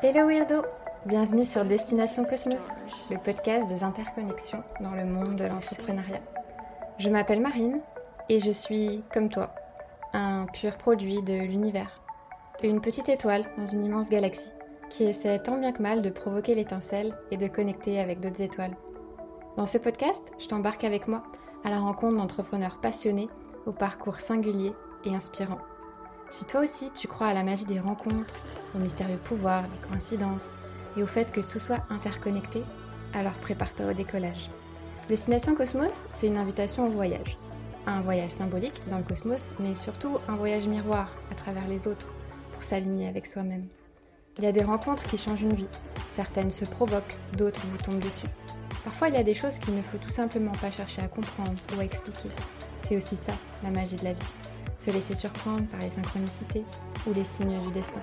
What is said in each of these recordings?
Hello Weirdo Bienvenue sur Destination Cosmos, le podcast des interconnexions dans le monde de l'entrepreneuriat. Je m'appelle Marine et je suis, comme toi, un pur produit de l'univers. Une petite étoile dans une immense galaxie qui essaie tant bien que mal de provoquer l'étincelle et de connecter avec d'autres étoiles. Dans ce podcast, je t'embarque avec moi à la rencontre d'entrepreneurs passionnés au parcours singulier et inspirant. Si toi aussi tu crois à la magie des rencontres, au mystérieux pouvoir des coïncidences et au fait que tout soit interconnecté, alors prépare-toi au décollage. Destination Cosmos, c'est une invitation au voyage. Un voyage symbolique dans le cosmos, mais surtout un voyage miroir à travers les autres pour s'aligner avec soi-même. Il y a des rencontres qui changent une vie. Certaines se provoquent, d'autres vous tombent dessus. Parfois, il y a des choses qu'il ne faut tout simplement pas chercher à comprendre ou à expliquer. C'est aussi ça, la magie de la vie. Se laisser surprendre par les synchronicités ou les signes du destin.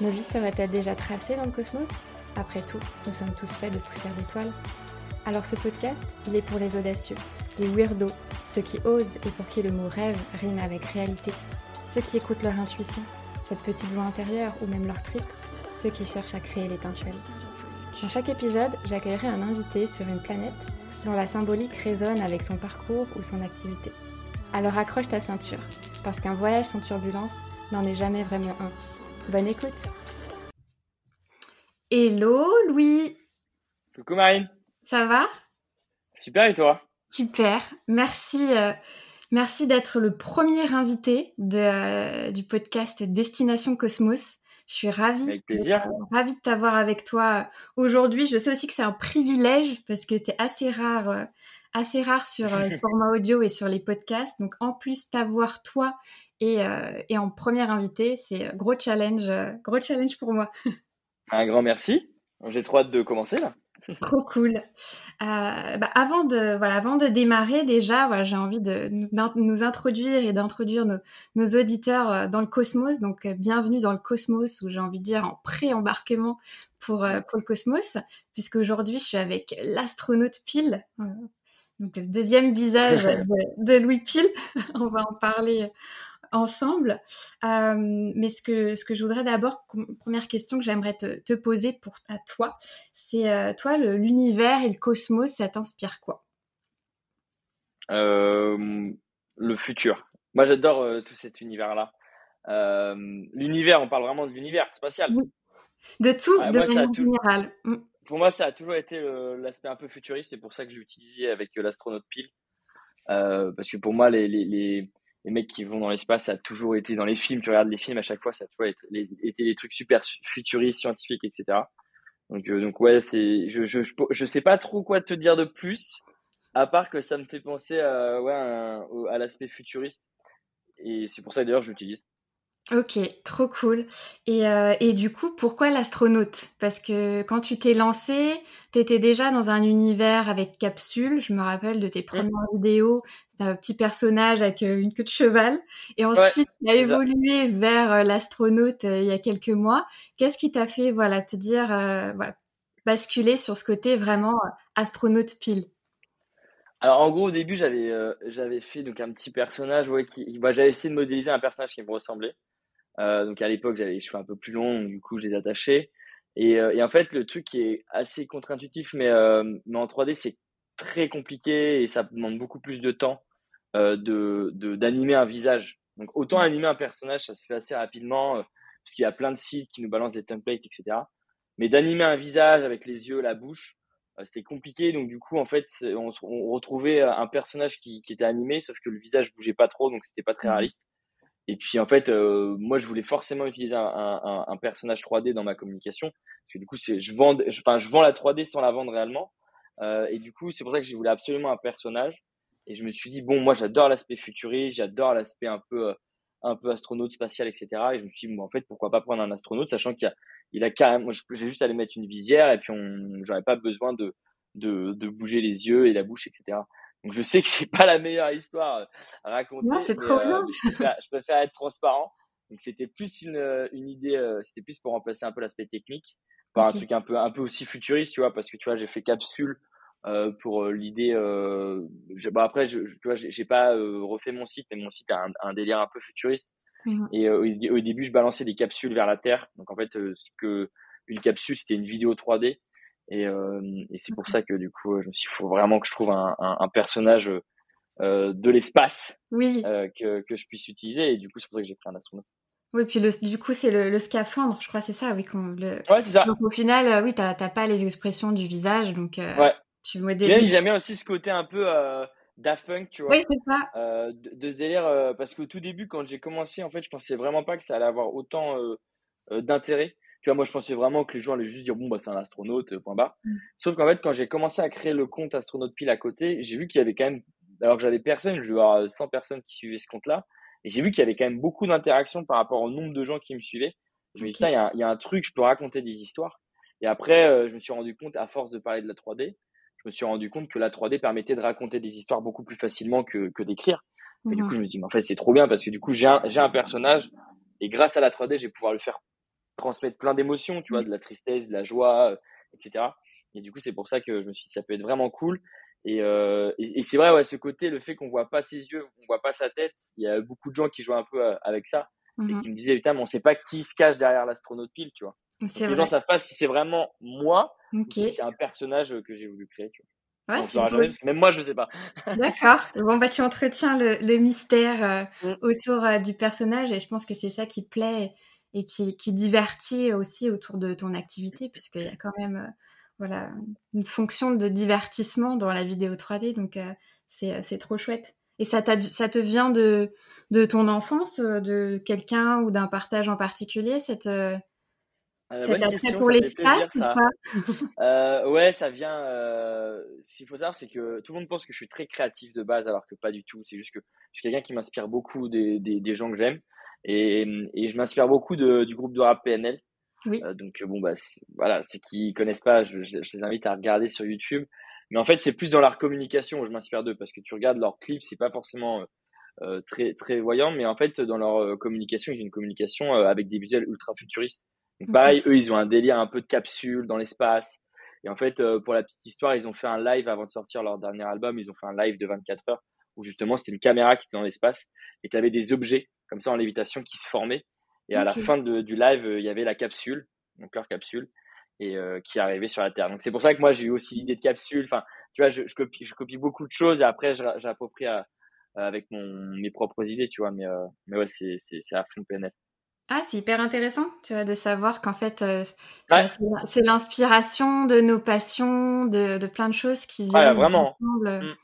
Nos vies seraient-elles déjà tracées dans le cosmos? Après tout, nous sommes tous faits de poussière d'étoiles. Alors ce podcast, il est pour les audacieux, les weirdos, ceux qui osent et pour qui le mot rêve rime avec réalité, ceux qui écoutent leur intuition, cette petite voix intérieure ou même leur trip, ceux qui cherchent à créer l'étincelle. Dans chaque épisode, j'accueillerai un invité sur une planète dont la symbolique résonne avec son parcours ou son activité. Alors accroche ta ceinture, parce qu'un voyage sans turbulence n'en est jamais vraiment un. Bonne écoute Hello Louis Coucou Marine Ça va? Super et toi? Super, merci, euh, merci d'être le premier invité de, euh, du podcast Destination Cosmos. Je suis ravie. Avec plaisir. De, ravie de t'avoir avec toi aujourd'hui. Je sais aussi que c'est un privilège parce que tu es assez rare, euh, assez rare sur le format audio et sur les podcasts. Donc en plus t'avoir toi et, euh, et, en première invité, c'est gros challenge, euh, gros challenge pour moi. Un grand merci. J'ai trop hâte de commencer là. Trop cool. Euh, bah, avant de voilà, avant de démarrer déjà, voilà, j'ai envie de nous, nous, introduire et d'introduire nos, nos, auditeurs dans le cosmos. Donc bienvenue dans le cosmos, où j'ai envie de dire en pré-embarquement pour pour le cosmos, puisque aujourd'hui je suis avec l'astronaute Pile. Donc le deuxième visage de, de Louis Pile. On va en parler ensemble. Euh, mais ce que, ce que je voudrais d'abord, première question que j'aimerais te, te, poser pour à toi, c'est euh, toi, l'univers et le cosmos, ça t'inspire quoi? Euh, Le futur. Moi, j'adore tout cet univers-là. L'univers, on parle vraiment de l'univers spatial. Oui. De tout, de manière générale. Mm. Pour moi, ça a toujours été l'aspect un peu futuriste. C'est pour ça que j'ai utilisé avec l'astronaute Pile. parce que pour moi, les, les, les mecs qui vont dans l'espace, ça a toujours été dans les films, tu regardes les films à chaque fois, ça a toujours été, les, des trucs super futuristes, scientifiques, etc. Donc, euh, donc ouais, c'est, je, je, je, sais pas trop quoi te dire de plus, à part que ça me fait penser à, ouais, à, à l'aspect futuriste. Et c'est pour ça d'ailleurs que j'utilise. Ok, trop cool. Et, euh, et du coup, pourquoi l'astronaute? Parce que quand tu t'es lancé, tu étais déjà dans un univers avec capsule. Je me rappelle de tes premières vidéos. C'était un petit personnage avec euh, une queue de cheval. Et ensuite, ouais, tu as évolué vers euh, l'astronaute il y a quelques mois. Qu'est-ce qui t'a fait voilà, te dire, voilà, basculer sur ce côté vraiment astronaute pile? Alors en gros au début j'avais j'avais fait donc un petit personnage ouais qui bah, j'avais essayé de modéliser un personnage qui me ressemblait euh, donc à l'époque, j'avais les cheveux un peu plus longs, du coup, je les attachais. Et, euh, et en fait, le truc qui est assez contre-intuitif, mais, euh, mais en 3D, c'est très compliqué et ça demande beaucoup plus de temps de d'animer un visage. Donc autant animer un personnage, ça se fait assez rapidement, parce qu'il y a plein de sites qui nous balancent des templates, etc. Mais d'animer un visage avec les yeux, la bouche, c'était compliqué. Donc du coup, en fait, on, on, retrouvait un personnage qui, qui était animé, sauf que le visage bougeait pas trop, donc c'était pas très mmh. réaliste. Et puis en fait, euh, moi je voulais forcément utiliser un, personnage 3D dans ma communication, parce que du coup je vends, je, vends la 3D sans la vendre réellement. Euh, et du coup c'est pour ça que je voulais absolument un personnage. Et je me suis dit bon moi j'adore l'aspect futuriste, j'adore l'aspect un peu euh, un peu astronaute spatial etc. Et je me suis dit bon en fait pourquoi pas prendre un astronaute, sachant qu'il a il a carrément, j'ai juste à lui mettre une visière et puis on, j'aurais pas besoin de de bouger les yeux et la bouche etc. Donc je sais que c'est pas la meilleure histoire à raconter. Non, c'est trop bien. Euh, je, préfère, je, préfère, être transparent. Donc c'était plus une, euh, une idée, euh, c'était plus pour remplacer un peu l'aspect technique par okay. un truc un peu un peu aussi futuriste, tu vois, parce que tu vois j'ai fait capsule euh, pour l'idée. Euh, bah après, je, tu vois, j'ai pas refait mon site, mais mon site a un, un, délire un peu futuriste. Mmh et au, début, je balançais des capsules vers la Terre. Donc en fait, que une capsule, c'était une vidéo 3D. Et, et c'est pour ça que du coup, je me suis dit, il faut vraiment que je trouve un, un, un personnage de l'espace oui. que, que je puisse utiliser. Et du coup, c'est pour ça que j'ai pris un astronaute. Oui, puis le, du coup, c'est le, le, scaphandre, je crois, c'est ça, oui. Le... Ouais, c'est ça. Donc au final, oui, t'as pas les expressions du visage, donc ouais. tu modèles. J'aime bien aussi ce côté un peu Daft Punk, tu vois. Oui, c'est ça. Euh, de, ce délire, euh, parce qu'au tout début, quand j'ai commencé, en fait, je pensais vraiment pas que ça allait avoir autant euh, d'intérêt. Tu vois, moi, je pensais vraiment que les gens allaient juste dire, bon, bah, c'est un astronaute, point barre. Mm. Sauf qu'en fait, quand j'ai commencé à créer le compte Astronaute Pile à côté, j'ai vu qu'il y avait quand même, alors que j'avais personne, je vais avoir 100 personnes qui suivaient ce compte-là, et j'ai vu qu'il y avait quand même beaucoup d'interactions par rapport au nombre de gens qui me suivaient. Je me dis, il y, y, a un truc, je peux raconter des histoires. Et après, je me suis rendu compte, à force de parler de la 3D, je me suis rendu compte que la 3D permettait de raconter des histoires beaucoup plus facilement que, que d'écrire. Et du coup, je me dis, mais en fait, c'est trop bien parce que du coup, j'ai un, j'ai un personnage et grâce à la 3D, je vais pouvoir le faire transmettre plein d'émotions, tu vois, mmh. de la tristesse, de la joie, euh, etc. Et du coup, c'est pour ça que je me suis dit, ça peut être vraiment cool. Et, euh, et, c'est vrai, ouais, ce côté, le fait qu'on voit pas ses yeux, on voit pas sa tête, il y a beaucoup de gens qui jouent un peu euh, avec ça et mmh qui me disaient, putain, mais on sait pas qui se cache derrière l'astronaute pile, tu vois. les gens savent pas si c'est vraiment moi c'est un personnage que j'ai voulu créer. Tu vois. Ouais, même moi, je ne sais pas. D'accord. Bon, bah, tu entretiens le, le mystère euh, mm. autour euh, du personnage et je pense que c'est ça qui plaît et qui, qui, divertit aussi autour de ton activité puisqu'il y a quand même euh, voilà, une fonction de divertissement dans la vidéo 3D. Donc, c'est trop chouette. Et ça, ça te vient de, de ton enfance, de quelqu'un ou d'un partage en particulier, cette, euh, c'est pour l'espace ou pas? Euh, Ouais, ça vient. Euh, ce qu'il faut savoir, c'est que tout le monde pense que je suis très créatif de base, alors que pas du tout. C'est juste que je suis quelqu'un qui m'inspire beaucoup des, des, des, gens que j'aime. Et, et, je m'inspire beaucoup de, du groupe de rap PNL. Oui. Euh, donc, bon, bah, voilà, ceux qui connaissent pas, je, je, les invite à regarder sur YouTube. Mais en fait, c'est plus dans leur communication où je m'inspire d'eux, parce que tu regardes leurs clips, c'est pas forcément euh, très, très voyant, mais en fait, dans leur communication, ils ont une communication avec des visuels ultra futuristes pareil, eux, ils ont un délire un peu de capsule dans l'espace. Et en fait, euh, pour la petite histoire, ils ont fait un live avant de sortir leur dernier album. Ils ont fait un live de 24 heures où justement c'était une caméra qui était dans l'espace et tu avais des objets comme ça en lévitation qui se formaient. Et à la fin de, du live, euh, il y avait la capsule, donc leur capsule, et euh, qui arrivait sur la Terre. Donc c'est pour ça que moi j'ai eu aussi l'idée de capsule. Enfin, tu vois, je, je, copie, je copie beaucoup de choses et après j'approprie avec mon, mes propres idées, tu vois. Mais, mais ouais, c'est à fond PNF. Ah, c'est hyper intéressant, tu vois, de savoir qu'en fait, euh, c'est l'inspiration de nos passions, de, de, plein de choses qui viennent. Ah, vraiment. Ensemble. Mmh.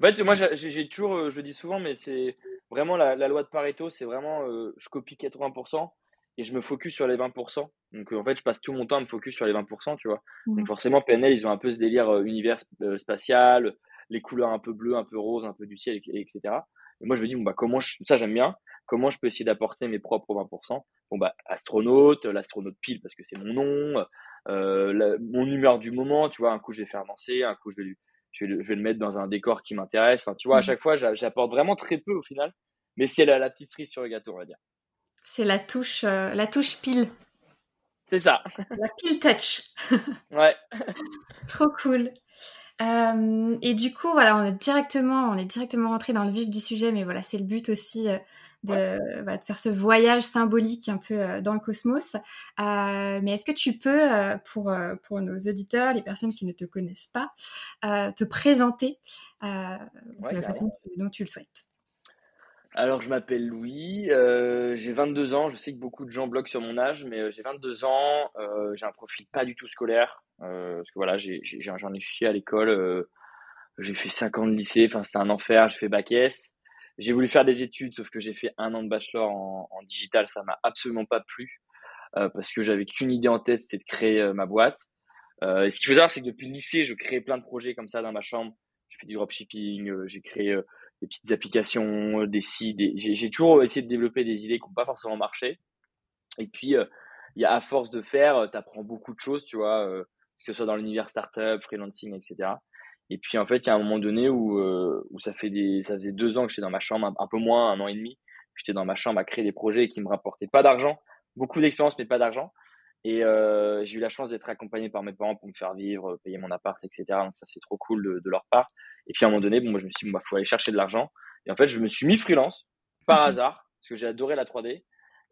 En fait, moi, j'ai toujours, euh, je le dis souvent, mais c'est vraiment la, la, loi de Pareto, c'est vraiment, euh, je copie 80% et je me focus sur les 20%. Donc, en fait, je passe tout mon temps à me focus sur les 20%, tu vois. Donc, forcément, PNL, ils ont un peu ce délire univers spatial, les couleurs un peu bleues, un peu roses, un peu du ciel, etc. Et moi, je me dis, bon, bah, comment je, ça, j'aime bien comment je peux essayer d'apporter mes propres 20% Bon, bah, astronaute, l'astronaute pile parce que c'est mon nom, euh, mon humeur du moment, tu vois, un coup je vais faire danser, un coup je vais, je vais, le mettre dans un décor qui m'intéresse. tu vois, à mmh. chaque fois, j'apporte vraiment très peu au final, mais c'est la, petite cerise sur le gâteau, on va dire. C'est la touche, euh, la touche pile. C'est ça. La pile touch. ouais. Trop cool. Euh, et du coup, voilà, on est directement, on est directement rentré dans le vif du sujet, mais voilà, c'est le but aussi de, bah, de, faire ce voyage symbolique un peu euh, dans le cosmos. Euh, mais est-ce que tu peux, euh, pour, pour nos auditeurs, les personnes qui ne te connaissent pas, te présenter de la façon dont tu le souhaites? Alors, je m'appelle Louis, euh, j'ai 22 ans. Je sais que beaucoup de gens bloquent sur mon âge, mais j'ai 22 ans. Euh, j'ai un profil pas du tout scolaire. Euh, parce que voilà, j'en ai, ai, fait à l'école. j'ai fait 5 ans de lycée. Enfin, c'était un enfer. J'ai fait bac S. J'ai voulu faire des études, sauf que j'ai fait un an de bachelor en, en digital, ça m'a absolument pas plu euh, parce que j'avais qu'une idée en tête, c'était de créer euh, ma boîte. Euh, et ce qu'il faut savoir, c'est que depuis le lycée, je créais plein de projets comme ça dans ma chambre. J'ai fait du dropshipping, euh, j'ai créé euh, des petites applications, des sites. J'ai toujours essayé de développer des idées qui n'ont pas forcément marché. Et puis, il y a à force de faire, tu apprends beaucoup de choses, tu vois, que ce soit dans l'univers startup, freelancing, etc. Et puis en fait, il y a un moment donné où, euh, ça faisait deux ans que j'étais dans ma chambre, un, peu moins, un an et demi. J'étais dans ma chambre à créer des projets qui me rapportaient pas d'argent, beaucoup d'expérience mais pas d'argent. Et euh, j'ai eu la chance d'être accompagné par mes parents pour me faire vivre, payer mon appart, etc. Donc ça c'est trop cool de, de, leur part. Et puis à un moment donné, bon, moi je me suis dit, bon, bah, faut aller chercher de l'argent. Et en fait, je me suis mis freelance par hasard. parce que j'ai adoré la 3D.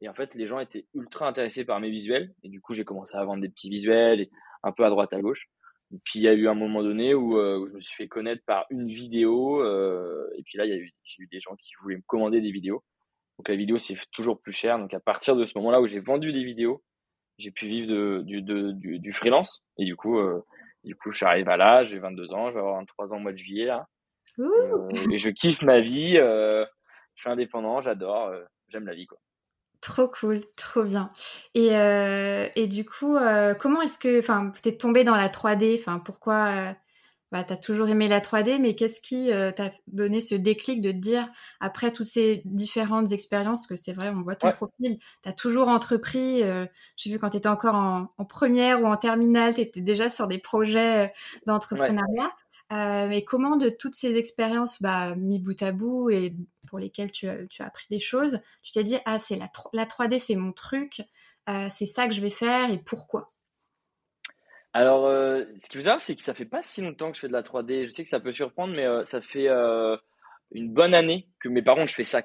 Et en fait, les gens étaient ultra intéressés par mes visuels. Et du coup, j'ai commencé à vendre des petits visuels, un peu à droite, à gauche. Et puis, il y a eu un moment donné où, euh, je me suis fait connaître par une vidéo. Euh, et puis là, il y a eu, j'ai eu des gens qui voulaient me commander des vidéos. Donc, la vidéo, c'est toujours plus cher. Donc, à partir de ce moment-là où j'ai vendu des vidéos, j'ai pu vivre de, du, du, du, freelance. Et du coup, euh, du coup, je à là, j'ai 22 ans, je vais avoir 23 ans au mois de juillet. Là. et je kiffe ma vie. je suis indépendant, j'adore, j'aime la vie. quoi. Trop cool, trop bien. Et, euh, et du coup, euh, comment est-ce que, enfin, es tombé dans la 3D Enfin, pourquoi euh, bah, Tu as toujours aimé la 3D, mais qu'est-ce qui t'a donné ce déclic de te dire, après toutes ces différentes expériences, que c'est vrai, on voit ton profil, tu as toujours entrepris, j'ai vu quand tu étais encore en, en, première ou en terminale, tu étais déjà sur des projets d'entrepreneuriat. Euh, mais comment de toutes ces expériences bah, mis bout à bout et pour lesquelles tu, tu as appris des choses, tu t'es dit ah c'est la, la 3D c'est mon truc, euh, c'est ça que je vais faire et pourquoi? Alors euh, ce qu'il faut savoir c'est que ça fait pas si longtemps que je fais de la 3D. Je sais que ça peut surprendre mais ça fait une bonne année que mes parents je fais ça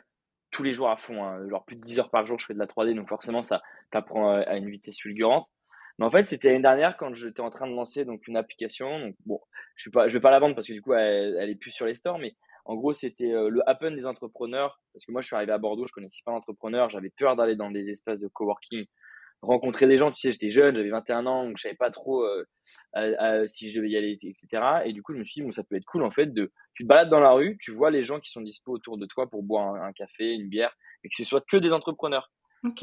tous les jours à fond, hein. genre plus de 10 heures par jour je fais de la 3D donc forcément ça t'apprend à une vitesse fulgurante. Mais en fait, c'était l'année dernière quand j'étais en train de lancer donc une application. Bon, je je vais pas la vendre parce que du coup, elle, elle plus sur les stores. Mais en gros, c'était euh, le happen des entrepreneurs. Parce que moi, je suis arrivé à Bordeaux, je connaissais pas l'entrepreneur. J'avais peur d'aller dans des espaces de coworking, rencontrer des gens. Tu sais, j'étais jeune, j'avais 21 ans, donc je savais pas trop euh, si je devais y aller, etc. Et du coup, je me suis dit, bon, ça peut être cool en fait de, tu te balades dans la rue, tu vois les gens qui sont dispo autour de toi pour boire un café, une bière, et que ce soit que des entrepreneurs.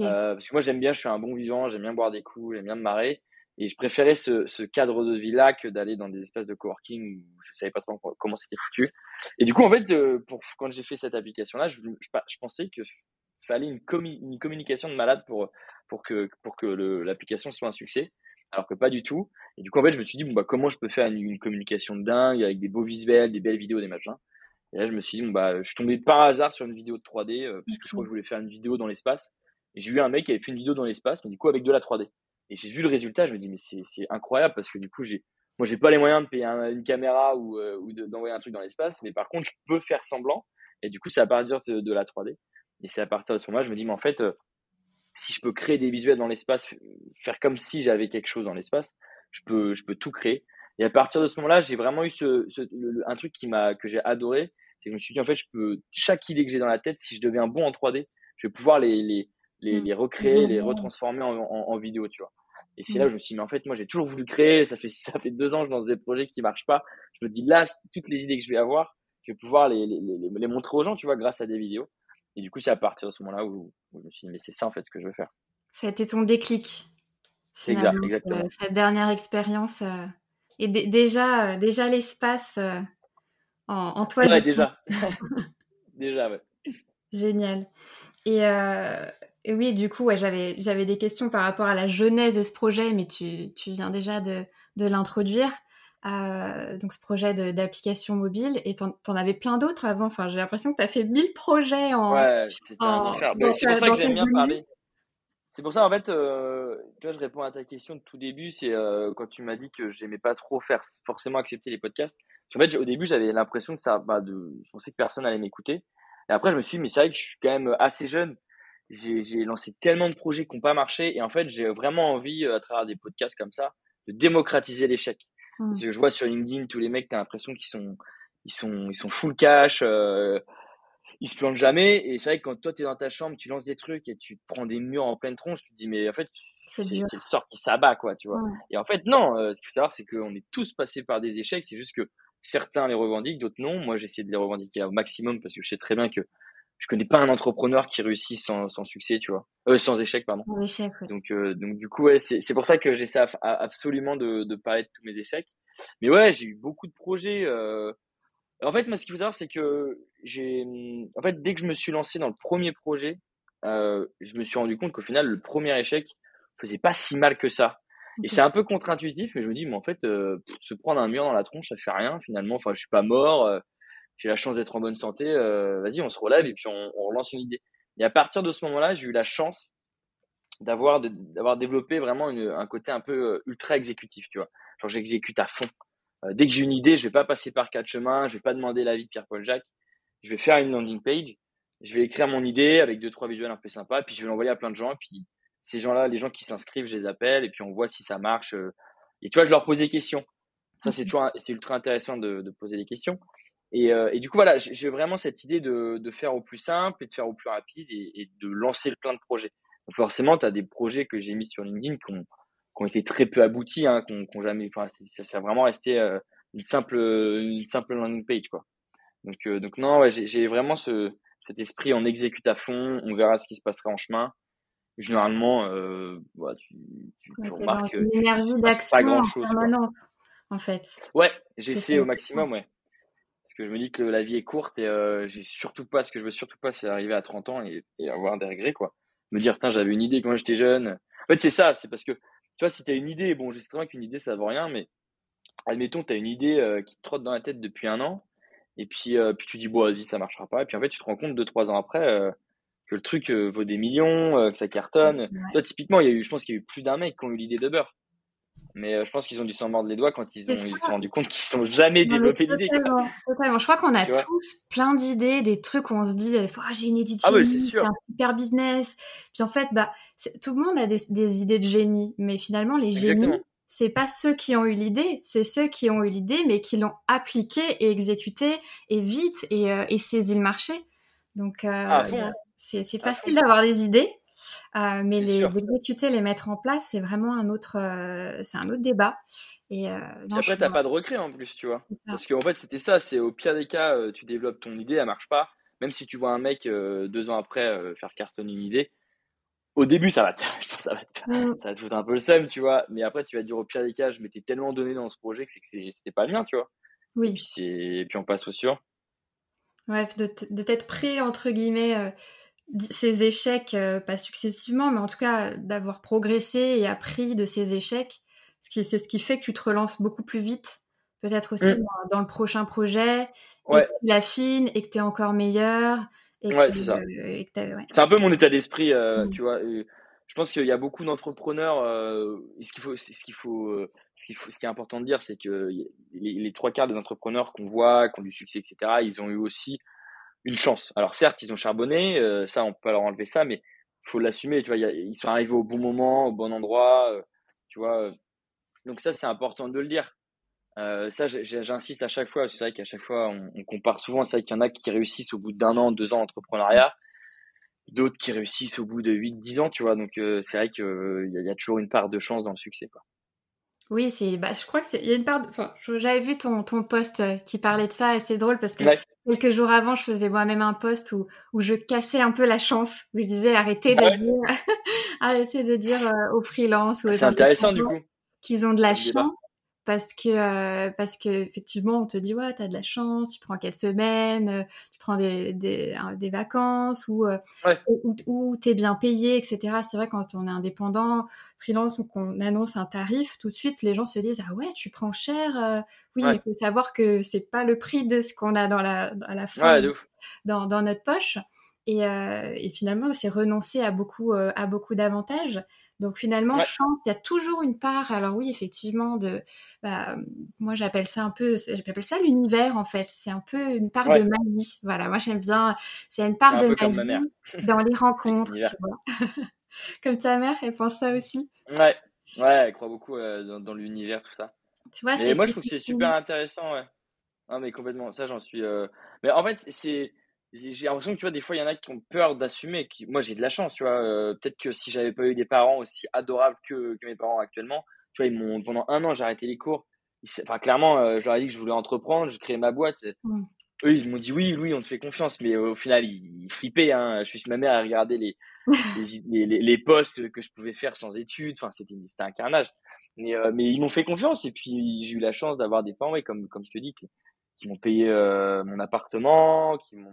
Euh, parce que moi, j'aime bien, je suis un bon vivant, j'aime bien boire des coups, j'aime bien me marrer. Et je préférais ce, ce cadre de vie-là que d'aller dans des espaces de coworking où je savais pas trop comment c'était foutu. Et du coup, en fait, euh, pour, quand j'ai fait cette application-là, je, je, pensais que fallait une, une, communication de malade pour, pour que, pour que l'application soit un succès. Alors que pas du tout. Et du coup, en fait, je me suis dit, bon, bah, comment je peux faire une, communication de dingue avec des beaux visuels, des belles vidéos, des machins. Et là, je me suis dit, bon, bah, je suis tombé par hasard sur une vidéo de 3D, euh, parce que je crois que je voulais faire une vidéo dans l'espace. Et j'ai vu un mec qui avait fait une vidéo dans l'espace, mais du coup avec de la 3D. Et j'ai vu le résultat, je me dis mais c'est incroyable parce que du coup j'ai moi j'ai pas les moyens de payer une caméra ou, euh, d'envoyer un truc dans l'espace, mais par contre je peux faire semblant. Et du coup c'est à partir de, la 3D. Et c'est à partir de ce moment-là je me dis mais en fait euh, si je peux créer des visuels dans l'espace, faire comme si j'avais quelque chose dans l'espace, je peux je peux tout créer. Et à partir de ce moment-là, j'ai vraiment eu ce, un truc qui m'a que j'ai adoré, c'est que je me suis dit en fait je peux chaque idée que j'ai dans la tête, si je deviens bon en 3D, je vais pouvoir les, les les, mm. les recréer, les retransformer en, en, vidéo, tu vois. Et c'est là où je me suis dit, mais en fait, moi, j'ai toujours voulu créer. Ça fait, ça fait deux ans que je lance des projets qui marchent pas. Je me dis, là, toutes les idées que je vais avoir, je vais pouvoir les, les, les, montrer aux gens, tu vois, grâce à des vidéos. Et du coup, c'est à partir de ce moment-là où, je me suis dit, mais c'est ça, en fait, ce que je veux faire. Ça a été ton déclic. Exact, exactement. Cette dernière expérience. Euh, et déjà, euh, déjà l'espace euh, en, en toi. Ouais, déjà. déjà, ouais. Génial. Et, et oui, du coup, ouais, j'avais, j'avais des questions par rapport à la genèse de ce projet, mais tu, tu viens déjà de, de l'introduire. Euh, donc ce projet d'application mobile et t'en, en avais plein d'autres avant. Enfin, j'ai l'impression que tu as fait 1000 projets en. Ouais, c'était un enfer. c'est pour ça que j'aime bien parler. C'est pour ça, en fait, euh, tu vois, je réponds à ta question de tout début. C'est euh, quand tu m'as dit que j'aimais pas trop faire forcément accepter les podcasts. En fait, au début, j'avais l'impression que ça, bah, de, je pensais que personne allait m'écouter. Et après, je me suis dit, mais c'est vrai que je suis quand même assez jeune j'ai lancé tellement de projets qui n'ont pas marché et en fait j'ai vraiment envie euh, à travers des podcasts comme ça de démocratiser l'échec mmh. parce que je vois sur LinkedIn tous les mecs t'as l'impression qu'ils sont ils sont ils sont full cash euh, ils se plantent jamais. Et c'est vrai que quand toi tu es dans ta chambre tu lances des trucs et tu prends des murs en pleine tronche tu te dis mais en fait c'est le sort qui s'abat quoi tu vois. Et en fait non euh, ce qu'il faut savoir c'est qu'on est tous passés par des échecs. C'est juste que certains les revendiquent d'autres non. Moi j'essaie de les revendiquer au maximum parce que je sais très bien que je connais pas un entrepreneur qui réussit sans, sans succès, tu vois, euh, sans échec, pardon. Sans échec. Donc, euh, donc du coup, ouais, c'est, c'est pour ça que j'essaie absolument de, de parler de tous mes échecs. Mais ouais, j'ai eu beaucoup de projets. Euh... En fait, moi, ce qu'il faut savoir, c'est que j'ai, en fait, dès que je me suis lancé dans le premier projet, euh, je me suis rendu compte qu'au final, le premier échec faisait pas si mal que ça. Et c'est un peu contre-intuitif, mais je me dis, mais en fait, euh, se prendre un mur dans la tronche, ça fait rien finalement. Enfin, je suis pas mort. Euh, j'ai la chance d'être en bonne santé, euh, vas-y, on se relève et puis on, on, relance une idée. Et à partir de ce moment-là, j'ai eu la chance d'avoir d'avoir développé vraiment une, un côté un peu euh, ultra exécutif, tu vois. Genre j'exécute à fond. Euh, dès que j'ai une idée, je vais pas passer par quatre chemins, je vais pas demander l'avis de Pierre-Paul Jacques. Je vais faire une landing page je vais écrire mon idée avec deux, trois visuels un peu sympas, puis je vais l'envoyer à plein de gens. Et puis ces gens-là, les gens qui s'inscrivent, je les appelle et puis on voit si ça marche. Et tu vois, je leur pose des questions. Ça, c'est toujours c'est ultra intéressant de, de, poser des questions. Et, et du coup, voilà, j'ai vraiment cette idée de, de, faire au plus simple et de faire au plus rapide et, et de lancer plein de projets. Donc forcément, tu as des projets que j'ai mis sur LinkedIn qui ont, qui ont été très peu aboutis, hein, qui ont, jamais, enfin, ça, ça a vraiment resté une simple, une simple landing page, quoi. Donc, donc non, ouais, j'ai vraiment ce, cet esprit, on exécute à fond, on verra ce qui se passera en chemin. Généralement, euh, bah, tu, tu, tu remarques une énergie d'action pas grand chose. En, fait. Ouais, j'essaie au maximum, ouais. Parce que je me dis que la vie est courte et euh, j'ai surtout pas, ce que je veux surtout pas, c'est arriver à 30 ans et, et avoir des regrets, quoi. Me dire, putain, j'avais une idée quand j'étais jeune. En fait, c'est ça, c'est parce que, tu vois, si tu as une idée, bon, bien qu'une idée, ça vaut rien, mais admettons, tu as une idée euh, qui te trotte dans la tête depuis un an, et puis, euh, puis tu dis, bon, vas-y, ça marchera pas. Et puis en fait, tu te rends compte deux, trois ans après que le truc vaut des millions, que ça cartonne. Toi, typiquement, il y a eu, je pense qu'il y a eu plus d'un mec qui ont eu l'idée de beurre. Mais je pense qu'ils ont dû s'en mordre les doigts quand ils, ont, ils se sont rendus compte qu'ils sont jamais développé l'idée. Totalement. Je crois qu'on a tous plein d'idées, des trucs où on se dit, oh, j'ai une idée de ah génie, c'est un super business. Puis en fait, bah, tout le monde a des, des, idées de génie. Mais finalement, les génies, c'est pas ceux qui ont eu l'idée, c'est ceux qui ont eu l'idée mais qui l'ont appliquée et exécutée et vite et, euh, et saisi le marché. Donc euh, bah, hein. c'est facile d'avoir des idées, euh, mais les exécuter, les mettre en place, c'est vraiment un autre, c'est un autre débat. Et, non, après, t'as pas de recret en plus, tu vois. Parce qu'en fait, c'était ça. C'est au pire des cas, tu développes ton idée, elle marche pas. Même si tu vois un mec deux ans après faire cartonner une idée, au début, ça va te, je pense, ça va te, mm. ça va te foutre un peu le seum, tu vois. Mais après, tu vas dire au pire des cas, je m'étais tellement donné dans ce projet que c'était pas le mien, tu vois. Oui. Et puis, et puis on passe au sûr. Bref, de, de t'être pris, entre guillemets, euh, ces échecs, euh, pas successivement, mais en tout cas, d'avoir progressé et appris de ces échecs. C'est ce qui fait que tu te relances beaucoup plus vite, peut-être aussi mm. dans, le prochain projet, et que tu l'affines et que tu es encore meilleur ouais, c'est ça. C'est un peu mon état d'esprit, euh, mmh. tu vois. je pense qu'il y a beaucoup d'entrepreneurs. Euh, ce qu'il faut, ce qu'il faut, ce qu'il faut, ce qui est important de dire, c'est que les, trois quarts des entrepreneurs qu'on voit, qui ont du succès, etc., ils ont eu aussi une chance. Alors certes, ils ont charbonné, euh, ça, on peut pas leur enlever ça, mais il faut l'assumer. Tu vois, ils sont arrivés au bon moment, au bon endroit, tu vois. Donc ça, c'est important de le dire. Euh, ça, j'insiste à chaque fois, c'est vrai qu'à chaque fois, on, compare souvent. C'est vrai qu'il y en a qui réussissent au bout d'un an, deux ans d'entrepreneuriat, d'autres qui réussissent au bout de 8, 10 ans, tu vois. Donc, euh, c'est vrai qu'il euh, y, a toujours une part de chance dans le succès, quoi. Oui, c'est, bah, je crois que il y a une part. Enfin, j'avais vu ton, ton post qui parlait de ça et c'est drôle parce que quelques jours avant, je faisais moi-même un post où, où je cassais un peu la chance, où je disais arrêtez de dire, arrêtez de dire aux freelances ou C'est intéressant du coup. Qu'ils ont de la chance parce que euh, parce que effectivement on te dit ouais t'as de la chance tu prends quelques semaines euh, tu prends des des, des vacances ou euh, ou, ou t'es bien payé etc c'est vrai quand on est indépendant freelance ou qu'on annonce un tarif tout de suite les gens se disent ah ouais tu prends cher oui mais il faut savoir que c'est pas le prix de ce qu'on a dans la à la fin dans dans notre poche et, et finalement c'est renoncer à beaucoup à beaucoup d'avantages donc finalement, chance, il y a toujours une part. Alors oui, effectivement, de, bah, moi j'appelle ça un peu, j'appelle ça l'univers en fait. C'est un peu une part de magie. Voilà, moi j'aime bien. C'est une part de magie dans les rencontres. tu vois. comme ta mère, elle pense ça aussi. Ouais, ouais, elle croit beaucoup euh, dans, l'univers, tout ça. Tu vois, moi je trouve que c'est super intéressant. Ouais. Non mais complètement. Ça j'en suis. Euh, mais en fait, c'est j'ai l'impression que tu vois des fois il y en a qui ont peur d'assumer qui moi j'ai de la chance tu vois euh, peut-être que si j'avais pas eu des parents aussi adorables que, que mes parents actuellement tu vois ils m'ont pendant un an j'ai arrêté les cours enfin clairement euh, je leur ai dit que je voulais entreprendre je créais ma boîte mmh. eux ils m'ont dit oui Louis on te fait confiance mais au final ils, flippaient hein. je suis ma mère à regarder les les, les, les, postes que je pouvais faire sans études enfin c'était c'était un carnage mais euh, mais ils m'ont fait confiance et puis j'ai eu la chance d'avoir des parents comme comme je te dis qui, qui m'ont payé mon appartement qui m'ont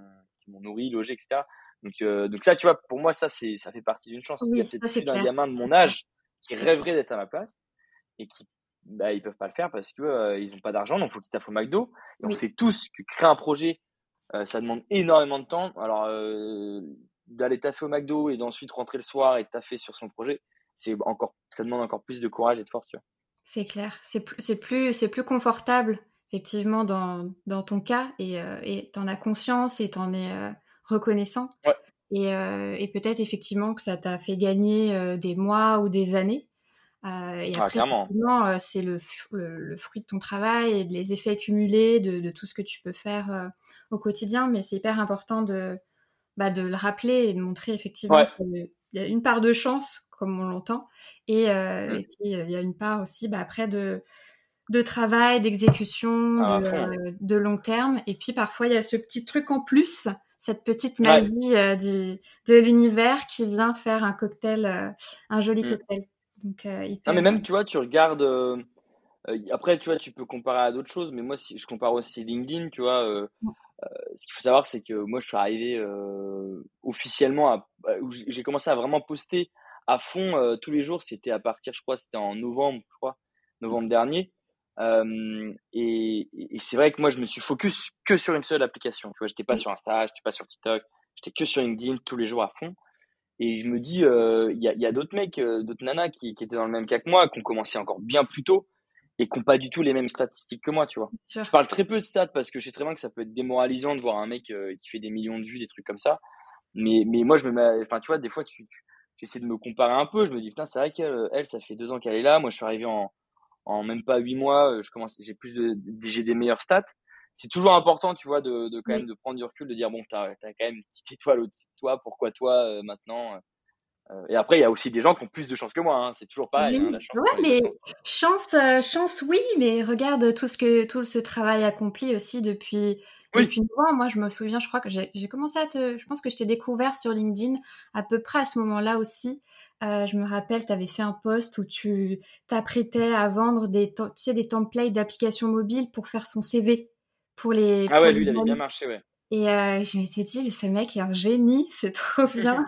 m'ont nourri, logé, etc. Donc, euh, donc ça, tu vois, pour moi, ça, c'est, ça fait partie d'une chance. Il y a un gamin de mon âge qui rêverait d'être à ma place et qui, bah, ils peuvent pas le faire parce que euh, ils ont pas d'argent, donc faut qu'ils taffent au McDo. Et on sait tous que créer un projet, euh, ça demande énormément de temps. Alors, d'aller taffer au McDo et d'ensuite rentrer le soir et taffer sur son projet, c'est encore, ça demande encore plus de courage et de force. C'est clair. C'est plus, c'est plus, c'est plus confortable effectivement dans, dans ton cas et euh, tu en as conscience et tu en es euh, reconnaissant. Et, et peut-être effectivement que ça t'a fait gagner des mois ou des années. Euh, et ah, après, euh, c'est le, le, fruit de ton travail et les effets cumulés de, de tout ce que tu peux faire euh, au quotidien. Mais c'est hyper important de, bah, de le rappeler et de montrer effectivement qu'il y a une part de chance, comme on l'entend, et, mmh. et, puis il y a une part aussi bah, après de, de travail, d'exécution, ah, de, de, long terme. Et puis parfois, il y a ce petit truc en plus cette petite magie du, de l'univers qui vient faire un cocktail, un joli mmh. cocktail. Donc, euh, Non, mais même, tu vois, tu regardes. Euh, euh, après, tu vois, tu peux comparer à d'autres choses, mais moi, si je compare aussi LinkedIn, tu vois. ce qu'il faut savoir, c'est que moi, je suis arrivé officiellement à, j'ai commencé à vraiment poster à fond tous les jours. C'était à partir, je crois, c'était en novembre, je crois, novembre dernier. Et, et c'est vrai que moi, je me suis focus que sur une seule application. Tu vois, j'étais pas sur Insta, j'étais pas sur TikTok, j'étais que sur LinkedIn tous les jours à fond. Et je me dis, euh, il y a, y a d'autres mecs, euh, d'autres nanas qui, qui, étaient dans le même cas que moi, qui ont commencé encore bien plus tôt et qui n'ont pas du tout les mêmes statistiques que moi, tu vois. Je parle très peu de stats parce que je sais très bien que ça peut être démoralisant de voir un mec euh, qui fait des millions de vues, des trucs comme ça. Mais, mais moi, je me mets, enfin, tu vois, des fois, tu, j'essaie de me comparer un peu. Je me dis, putain, c'est vrai qu'elle, elle, ça fait deux ans qu'elle est là. Moi, je suis arrivé en, en même pas huit mois. Je commence, j'ai plus de, j'ai des meilleures stats c'est toujours important, tu vois, de, de quand même de prendre du recul, de dire bon, t'as as quand même une petite étoile au-dessus de toi, pourquoi toi euh, maintenant euh, Et après, il y a aussi des gens qui ont plus de chance que moi. Hein. c'est toujours pareil. Hein, la chance, ouais, mais chance, euh, chance, oui, mais regarde tout ce que tout ce travail accompli aussi depuis. Depuis mois, moi, je me souviens, je crois que j'ai commencé à te. Je pense que je t'ai découvert sur LinkedIn à peu près à ce moment-là aussi. Je me rappelle, tu avais fait un post où tu t'apprêtais à vendre des, tu sais, des templates d'applications mobiles pour faire son CV pour les. Ah ouais, lui, il avait bien marché, ouais. Et euh, je m'étais dit, mais ce mec est un génie, c'est trop bien.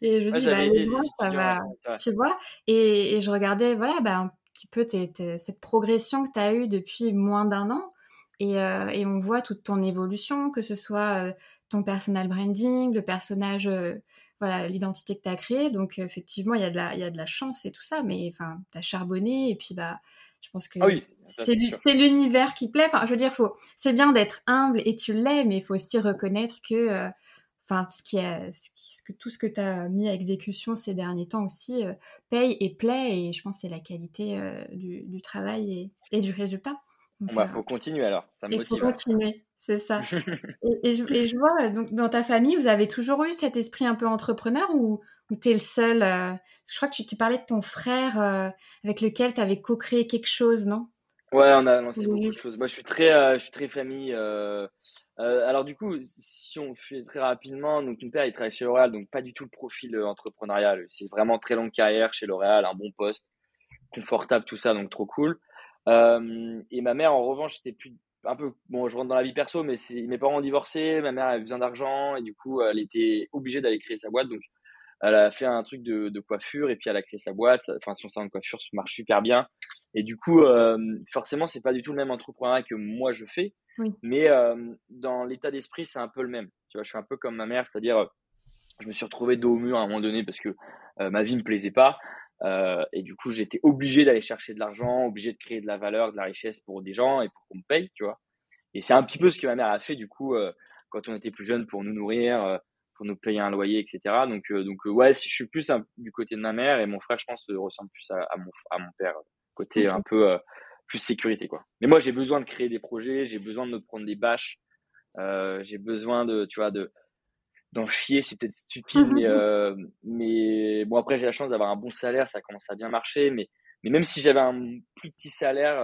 et je me dis, bah, ça va, tu vois. Et, et, je regardais, voilà, bah, un petit peu cette progression que tu as eue depuis moins d'un an. Et, euh, et, on voit toute ton évolution, que ce soit euh, ton personal branding, le personnage, euh, voilà, l'identité que tu as créée. Donc, effectivement, il y, a de la, il y a de la chance et tout ça, mais enfin, tu as charbonné et puis, bah, je pense que ah c'est l'univers qui plaît. Enfin, je veux dire, faut, c'est bien d'être humble et tu l'es, mais il faut aussi reconnaître que, euh, enfin, ce qui est, ce, que tout ce que tu as mis à exécution ces derniers temps aussi euh, paye et plaît. Et je pense que c'est la qualité euh, du, du, travail et, et, du résultat. Il bah, faut continuer alors. Ça me Il faut continuer. C'est ça. et, je, et, je, vois, donc, dans ta famille, vous avez toujours eu cet esprit un peu entrepreneur ou, ou tu es le seul euh, Je crois que tu, tu, parlais de ton frère euh, avec lequel tu avais co-créé quelque chose, non? Ouais, on a lancé beaucoup de choses. Moi, je suis très, euh, je suis très famille. alors, du coup, si on fait très rapidement, donc mon père, il travaille chez L'Oréal, donc pas du tout le profil entrepreneurial. C'est vraiment très longue carrière chez L'Oréal, un bon poste, confortable, tout ça, donc trop cool. et ma mère, en revanche, c'était plus un peu bon je rentre dans la vie perso mais mes parents ont divorcé ma mère avait besoin d'argent et du coup elle était obligée d'aller créer sa boîte donc elle a fait un truc de, de, coiffure et puis elle a créé sa boîte. Enfin, son salon de coiffure marche super bien. Et du coup, euh, forcément, c'est pas du tout le même entrepreneuriat que moi je fais. Mais euh, dans l'état d'esprit, c'est un peu le même. Tu vois, je suis un peu comme ma mère, c'est-à-dire, je me suis retrouvé dos au mur à un moment donné parce que euh, ma vie me plaisait pas. Euh, et du coup, j'étais obligé d'aller chercher de l'argent, obligé de créer de la valeur, de la richesse pour des gens et pour qu'on me paye, tu vois. Et c'est un petit peu ce que ma mère a fait, du coup, euh, quand on était plus jeune pour nous nourrir, euh, pour nous payer un loyer, etc. Donc, donc ouais, je suis plus du côté de ma mère et mon frère, je pense, ressemble plus à, mon, à mon père, côté un peu plus sécurité, quoi. Mais moi, j'ai besoin de créer des projets, j'ai besoin de me prendre des bâches, j'ai besoin de, tu vois, de d'en chier, c'est peut-être stupide, mais mais bon après j'ai la chance d'avoir un bon salaire, ça commence à bien marcher, mais mais même si j'avais un plus petit salaire,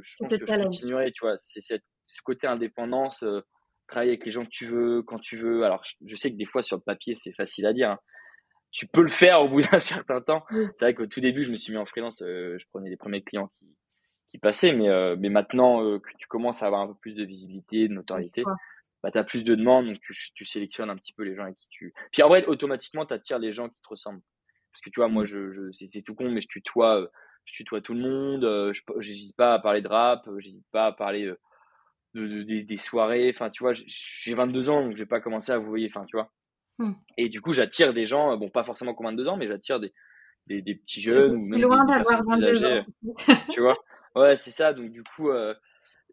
je pense que je continuerais, tu vois, c'est ce côté indépendance travailler avec les gens que tu veux, quand tu veux. Alors, je sais que des fois, sur le papier, c'est facile à dire. Hein. Tu peux le faire au bout d'un certain temps. C'est vrai qu'au tout début, je me suis mis en freelance, euh, je prenais les premiers clients qui, qui passaient, mais, euh, mais maintenant euh, que tu commences à avoir un peu plus de visibilité, de notoriété, bah, tu as plus de demandes, donc tu, tu, sélectionnes un petit peu les gens avec qui tu. Puis en vrai, automatiquement, tu attires les gens qui te ressemblent. Parce que tu vois, moi, je, je c'est tout con, mais je tutoie, je tutoie tout le monde, je n'hésite pas à parler de rap, j'hésite pas à parler de, des soirées. Enfin, tu vois, j'ai 22 ans, donc je vais pas commencer à vous voyez, enfin, tu vois. Hmm. Et du coup, j'attire des gens, bon, pas forcément comme 22 ans, mais j'attire des, des, des, petits jeunes ou même loin d'avoir 22 ans. tu vois. Ouais, c'est ça. Donc, du coup, euh,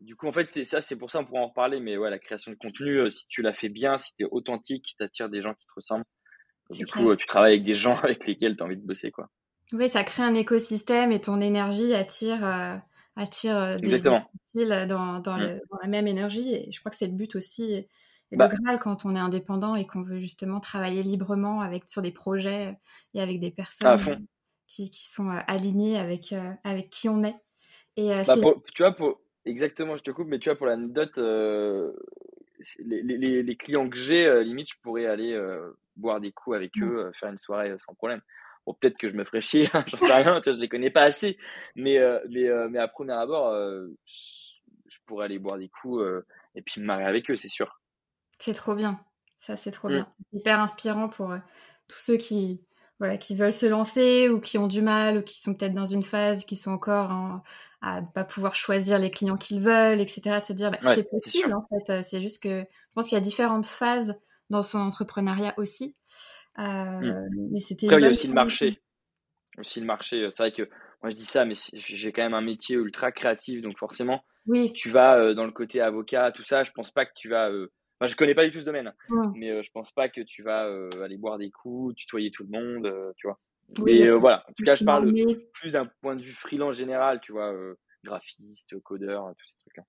du coup, en fait, c'est ça, c'est pour ça, on pourra en reparler, mais ouais, la création de contenu, si tu la fais bien, si tu es authentique, tu attires des gens qui te ressemblent. Du coup, tu travailles avec des gens avec lesquels tu as envie de bosser, quoi. Oui, ça crée un écosystème et ton énergie attire, attire des, des dans, dans, mmh. dans, la même énergie. Et je crois que c'est le but aussi et bah, le Graal quand on est indépendant et qu'on veut justement travailler librement avec, sur des projets et avec des personnes qui, qui, sont euh, alignées avec, euh, avec qui on est. Et, euh, bah, tu vois, pour, exactement, je te coupe, mais tu vois, pour l'anecdote, les, les, les, clients que j'ai, limite, je pourrais aller boire des coups avec mmh. eux, faire une soirée sans problème. Bon, peut-être que je me ferais chier, hein, j'en sais rien, tu vois, je les connais pas assez, mais, mais, mais à premier abord, je pourrais aller boire des coups et puis me marier avec eux, c'est sûr. C'est trop bien. Ça, c'est trop mmh. bien. Hyper inspirant pour euh, tous ceux qui, voilà, qui veulent se lancer ou qui ont du mal ou qui sont peut-être dans une phase, qui sont encore à ne pas pouvoir choisir les clients qu'ils veulent, etc. De se dire, bah, c'est possible en fait. Euh, c'est juste que je pense qu'il y a différentes phases dans son entrepreneuriat aussi. Euh, mmh. mais c'était il y a aussi le marché. Aussi le marché. C'est vrai que moi je dis ça, mais j'ai quand même un métier ultra créatif, donc forcément, oui. si tu vas dans le côté avocat, tout ça, je pense pas que tu vas Enfin, je connais pas du tout ce domaine, mmh. mais euh, je pense pas que tu vas euh, aller boire des coups, tutoyer tout le monde, euh, tu vois. mais voilà, en tout cas, je parle plus d'un point de vue freelance général, tu vois, graphiste, codeur, tous ces trucs-là.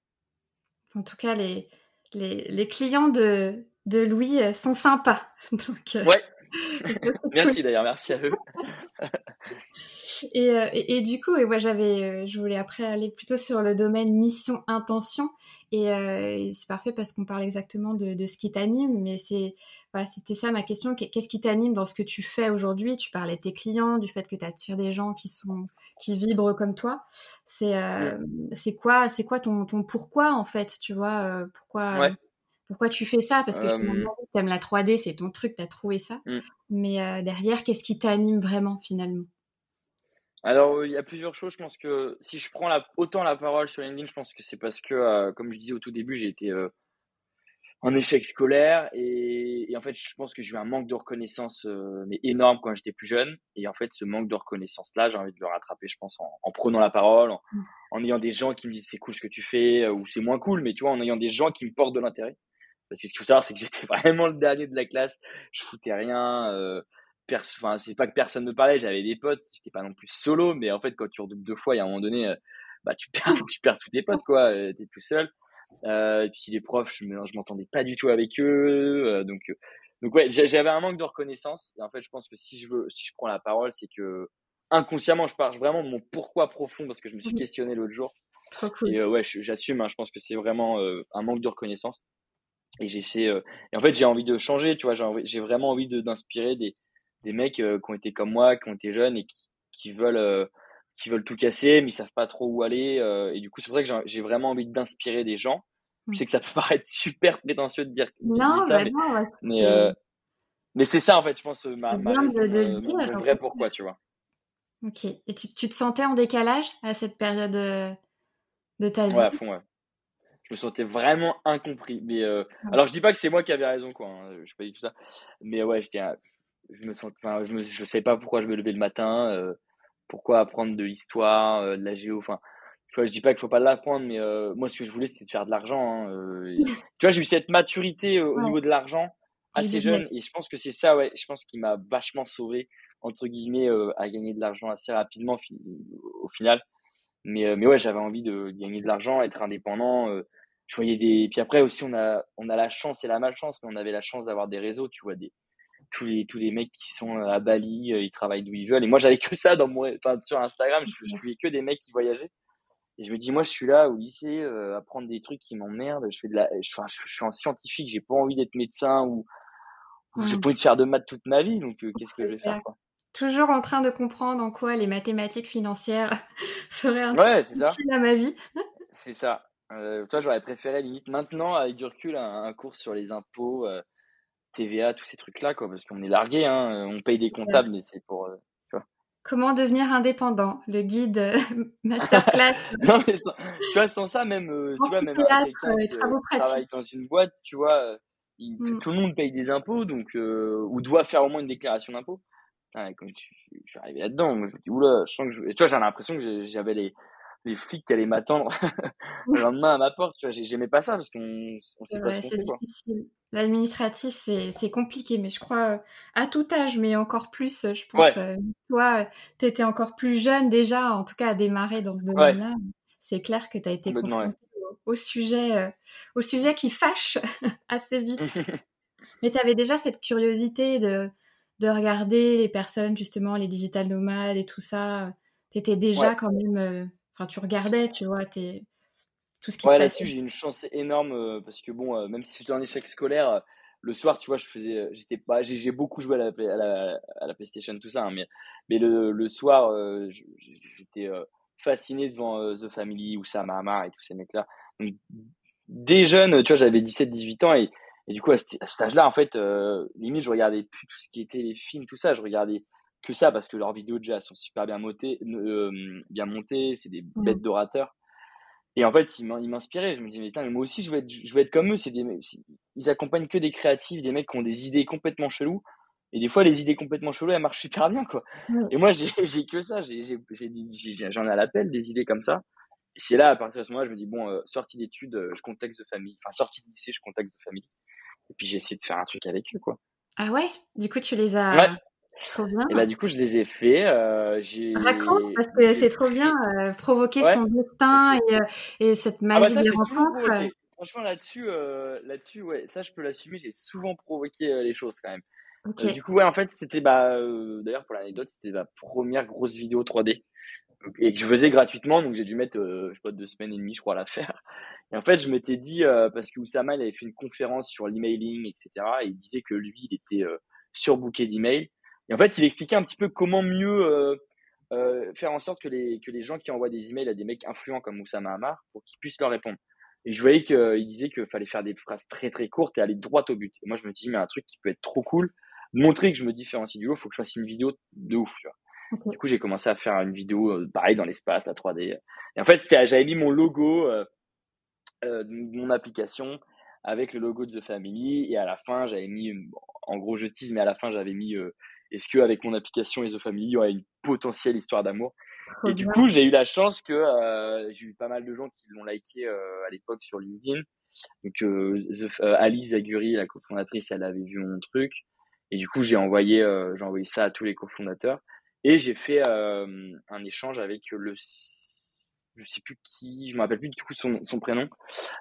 En tout cas, les, les, les clients de, de Louis sont sympas. Donc, ouais. merci d'ailleurs, merci à eux. Euh, et, et, du coup, et moi j'avais, euh, je voulais après aller plutôt sur le domaine mission intention. Et, euh, c'est parfait parce qu'on parle exactement de, de ce qui t'anime. Mais c'est, voilà, c'était ça ma question. Qu'est-ce qui t'anime dans ce que tu fais aujourd'hui? Tu parlais de tes clients, du fait que tu attires des gens qui sont, qui vibrent comme toi. C'est, c'est quoi, c'est quoi ton, ton pourquoi en fait Tu vois, pourquoi pourquoi tu fais ça? Parce que tu aimes la 3D, c'est ton truc, tu as trouvé ça. Mmh. Mais derrière, qu'est-ce qui t'anime vraiment finalement? Alors, il y a plusieurs choses. Je pense que si je prends la, autant la parole sur LinkedIn, je pense que c'est parce que, euh, comme je disais au tout début, j'ai été euh, en échec scolaire et, en fait, je pense que j'ai eu un manque de reconnaissance euh, mais énorme quand j'étais plus jeune. Et en fait, ce manque de reconnaissance-là, j'ai envie de le rattraper, je pense, en, prenant la parole, en, mmh. en, ayant des gens qui me disent c'est cool ce que tu fais ou c'est moins cool, mais tu vois, en ayant des gens qui me portent de l'intérêt. Parce que ce qu'il faut savoir, c'est que j'étais vraiment le dernier de la classe. Je foutais rien enfin, c'est pas que personne ne parlait, j'avais des potes, j'étais pas non plus solo, mais en fait, quand tu redoubles deux fois, il y a un moment donné, euh, bah, tu perds, tu perds tous tes potes, quoi, euh, t'es tout seul. Euh, et puis les profs, je, je m'entendais pas du tout avec eux, donc, donc ouais, j'avais un manque de reconnaissance. Et en fait, je pense que si je veux, si je prends la parole, c'est que inconsciemment, je parle vraiment de mon pourquoi profond parce que je me suis mmh questionné l'autre jour. Et ouais, j'assume. Hein, je pense que c'est vraiment un manque de reconnaissance. Et j'essaie. et en fait, j'ai envie de changer. Tu vois, j'ai vraiment envie d'inspirer des, des mecs euh, qui ont été comme moi, qui ont été jeunes et qui, qui veulent euh, qui veulent tout casser, mais ils savent pas trop où aller. Euh, et du coup, c'est pour ça que j'ai vraiment envie d'inspirer des gens. Je sais que ça peut paraître super prétentieux de dire, non, ça, bah mais, non, mais, mais c'est ça en fait, je pense, ma, ma de, de dire, vrai pourquoi, tu vois. Ok. Et tu, tu, te sentais en décalage à cette période de ta vie Ouais, à fond, ouais. Je me sentais vraiment incompris. Mais alors, je dis pas que c'est moi qui avais raison, quoi. Hein, je sais pas du tout ça. Mais ouais, j'étais je me sens, enfin, je me, je sais pas pourquoi je me levais le matin, euh, pourquoi apprendre de l'histoire, euh, de la géo, enfin, tu vois, je dis pas qu'il faut pas l'apprendre, mais euh, moi, ce que je voulais, c'était de faire de l'argent. Hein, tu vois, j'ai eu cette maturité au niveau de l'argent assez jeune, et je pense que c'est ça, ouais, je pense qu'il m'a vachement sauvé entre guillemets à gagner de l'argent assez rapidement au final. Mais, mais ouais, j'avais envie de, gagner de l'argent, être indépendant. je voyais des. Puis après aussi, on a, on a la chance et la malchance, mais on avait la chance d'avoir des réseaux, tu vois, des, tous les tous les mecs qui sont euh, à Bali, euh, ils travaillent d'où ils veulent. Et moi, j'avais que ça dans mon, enfin, sur Instagram, je, je voyais que des mecs qui voyageaient. Et je me dis, moi, je suis là au lycée euh, à prendre des trucs qui m'emmerdent. Je fais de la, je, je, suis en scientifique, j'ai pas envie d'être médecin ou, j'ai pas envie de faire de maths toute ma vie. Donc, qu'est-ce que je vais faire quoi? Toujours en train de comprendre en quoi les mathématiques financières seraient un ouais, à ma vie. c'est ça. Euh, toi, j'aurais préféré limite maintenant, avec du recul, un, un cours sur les impôts. TVA, tous ces trucs-là, quoi, parce qu'on est largué, hein, on paye des comptables, mais c'est pour. Euh, Comment devenir indépendant Le guide euh, masterclass? non, mais sans, tu vois, sans ça, même, euh, tu vois, même quelqu'un qui travaille dans une boîte, tu vois, mmh. tout le monde paye des impôts, donc, ou doit faire au moins une déclaration d'impôt. quand je, suis arrivé là-dedans, je me dis, oula, je sens que je... tu vois, j'ai l'impression que j'avais les, les flics qui allaient m'attendre le lendemain à ma porte. Tu vois, j'aimais pas ça parce qu'on on sait pas ce C'est difficile. L'administratif, c'est compliqué, mais je crois euh, à tout âge, mais encore plus, je pense. Euh, toi, tu étais encore plus jeune déjà, en tout cas à démarrer dans ce domaine-là. C'est clair que tu as été confronté au, sujet, euh, au sujet qui fâche assez vite. mais tu avais déjà cette curiosité de, de regarder les personnes, justement, les digital nomades et tout ça. Tu étais déjà quand même. Enfin, tu regardais, tu vois, es, tout ce qui ouais, là-dessus, j'ai une chance énorme euh, parce que bon, euh, même si j'étais en échec scolaire, euh, le soir, tu vois, je faisais, j'étais pas, j'ai beaucoup joué à la, à la, à la, PlayStation, tout ça, hein, mais, mais le, le soir, j'étais fasciné devant The Family ou Sam Hamar et tous ces mecs-là. Donc, dès jeune, tu vois, j'avais 17-18 ans et, et, du coup, à, cet âge-là, en fait, limite, je regardais plus tout ce qui était les films, tout ça, je regardais que ça parce que leurs vidéos déjà sont super bien montées, bien montées, c'est des mmh. bêtes d'orateurs. Et en fait, ils m'inspiraient. Je me dis, mais, moi aussi, je veux être, je veux être comme eux. C'est des, ils accompagnent que des créatifs, des mecs qui ont des idées complètement cheloues. Et des fois, les idées complètement cheloues, elles marchent super bien, quoi. Et moi, j'ai que ça. J'en ai, à l'appel des idées comme ça. Et c'est là, à partir de ce moment-là, je me dis, bon, euh, sortie d'études, euh, je contacte de famille. Enfin, sortie de lycée, je contacte de famille. Et puis, j'essaie de faire un truc avec eux, quoi. Ah ouais? Du coup, tu les as. Et là, du coup, je les ai faits. Euh, Raconte, parce que c'est trop bien, euh, provoquer son destin et, euh, et, cette ah bah magie des rencontres. Franchement, là-dessus, euh, là-dessus, ouais, ça, je peux l'assumer. J'ai souvent provoqué les choses quand même. du coup, ouais, en fait, c'était, bah, d'ailleurs, pour l'anecdote, c'était ma première grosse vidéo 3D et que je faisais gratuitement, donc j'ai dû mettre, je sais pas, deux semaines et demie, je crois, à la faire. Et en fait, je m'étais dit, parce que Oussama, il avait fait une conférence sur l'emailing, etc., et il disait que lui, il était surbooké d'emails. Et en fait, il expliquait un petit peu comment mieux euh, euh, faire en sorte que les, que les gens qui envoient des emails à des mecs influents comme Oussama Hamar pour qu'ils puissent leur répondre. Et je voyais qu'il disait qu'il fallait faire des phrases très très courtes et aller droit au but. Et moi, je me dis, mais un truc qui peut être trop cool, montrer que je me différencie du lot, il faut que je fasse une vidéo de ouf. Du coup, j'ai commencé à faire une vidéo euh, pareil dans l'espace, la 3D. Et en fait, j'avais mis mon logo euh, euh, de mon application avec le logo de The Family. Et à la fin, j'avais mis, en gros, je tease, mais à la fin, j'avais mis est-ce qu'avec mon application The Family, il y aurait une potentielle histoire d'amour? Et du coup, j'ai eu la chance que euh, j'ai eu pas mal de gens qui l'ont liké euh, à l'époque sur LinkedIn. Donc, euh, Alice Zaguri, la cofondatrice, elle avait vu mon truc. Et du coup, j'ai envoyé, j'ai envoyé ça à tous les cofondateurs. Et j'ai fait un échange avec le, je sais plus qui, je me rappelle plus du coup son, son prénom,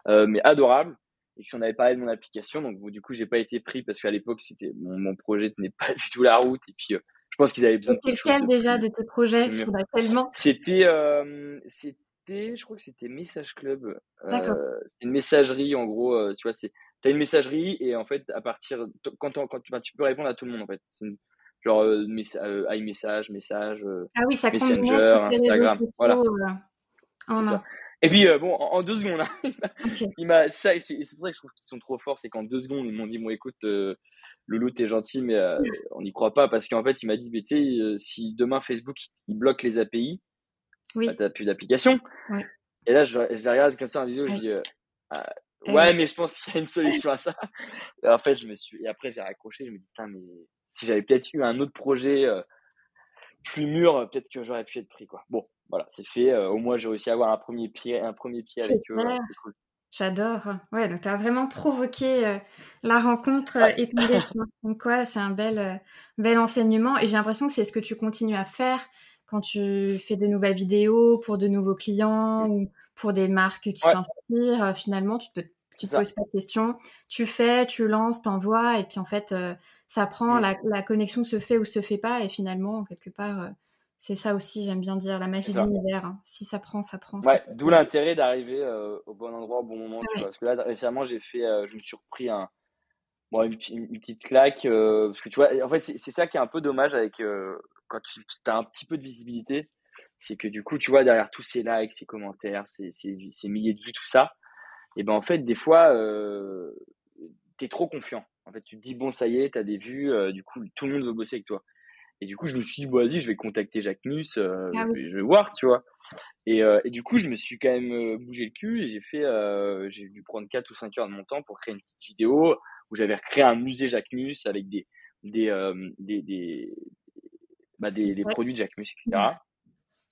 mais adorable et puis on avait parlé de mon application donc du coup j'ai pas été pris parce qu'à l'époque c'était mon, mon, projet tenait pas du tout la route et puis euh, je pense qu'ils avaient besoin de quelque chose déjà de tes projets? tellement c'était euh, c'était je crois que c'était Message Club euh, c'est une messagerie en gros tu vois c'est t'as une messagerie et en fait à partir quand, quand tu peux répondre à tout le monde en fait. Genre iMessage message ah oui, ça Messenger Instagram voilà. oh. Et puis, euh, bon, en, deux secondes, hein, il m'a, ça, c'est, pour ça que je trouve qu'ils sont trop forts, c'est qu'en deux secondes, ils m'ont dit, bon, écoute, euh, Loulou, t'es gentil, mais euh, on n'y croit pas, parce qu'en fait, il m'a dit, mais tu sais, euh, si demain Facebook, il bloque les API, oui. bah, t'as plus d'application. Et là, je, je regarde comme ça en vidéo, je dis, ah, ouais, mais je pense qu'il y a une solution à ça. Et en fait, je me suis, et après, j'ai raccroché, je me dis, putain, mais si j'avais peut-être eu un autre projet plus mûr, peut-être que j'aurais pu être pris, quoi. Bon, voilà, c'est fait. au moins, j'ai réussi à avoir un premier pied, un premier pied avec eux. cool. J'adore. Ouais, donc tu as vraiment provoqué la rencontre et ton destin. Donc, quoi, c'est un bel, bel enseignement. Et j'ai l'impression que c'est ce que tu continues à faire quand tu fais de nouvelles vidéos pour de nouveaux clients mmh. ou pour des marques qui t'inspirent. Finalement, tu te, tu te poses pas de questions. Tu fais, tu lances, t'envoies. Et puis, en fait, ça prend, mmh. la, la, connexion se fait ou se fait pas. Et finalement, quelque part, c'est ça aussi, j'aime bien dire, la magie de l'univers. Hein. Si ça prend, ça prend. Ouais, d'où l'intérêt d'arriver euh, au bon endroit au bon moment. parce que là, récemment, j'ai fait, euh, je me suis repris un, bon, une, petite claque. Euh, parce que tu vois, en fait, c'est ça qui est un peu dommage avec quand tu as un petit peu de visibilité. C'est que du coup, tu vois, derrière tous ces likes, ces commentaires, ces, ces, milliers de vues, tout ça, et ben en fait, des fois, tu es trop confiant. En fait, tu te dis, bon, ça y est, tu as des vues, du coup, tout le monde veut bosser avec toi. Et du coup, je me suis dit, bon, vas-y, je vais contacter Jacques Mus, euh, ah je, vais, voir, tu vois. Et, euh, et, du coup, je me suis quand même euh, bougé le cul et j'ai fait, euh, j'ai dû prendre 4 ou 5 heures de mon temps pour créer une petite vidéo où j'avais recréé un musée Jacques Mus avec des, des, des, des, bah, des, des produits de Jacques Mus, etc.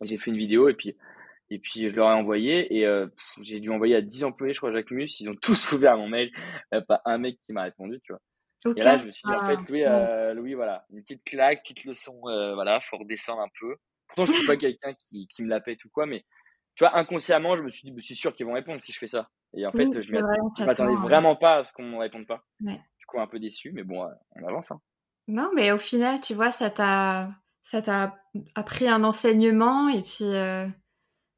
J'ai fait une vidéo et puis, Et puis je leur ai envoyé et j'ai dû envoyer à 10 employés, je crois, Jacques Mus. Ils ont tous ouvert mon mail. Pas un mec qui m'a répondu, tu vois. Et là, je me suis dit, en fait, ah, Louis, euh, Louis, voilà, une petite claque, petite leçon, euh, voilà, faut redescendre un peu. Pourtant, je suis pas quelqu'un qui, qui me la pète ou quoi, mais tu vois, inconsciemment, je me suis dit, bah, c'est sûr qu'ils vont répondre si je fais ça. Et en fait, je m'attendais vraiment pas à ce qu'on ne me réponde pas. Du coup, un peu déçu, mais bon, on avance. Hein. Non, mais au final, tu vois, ça t'a, ça t'a appris un enseignement et puis. Euh,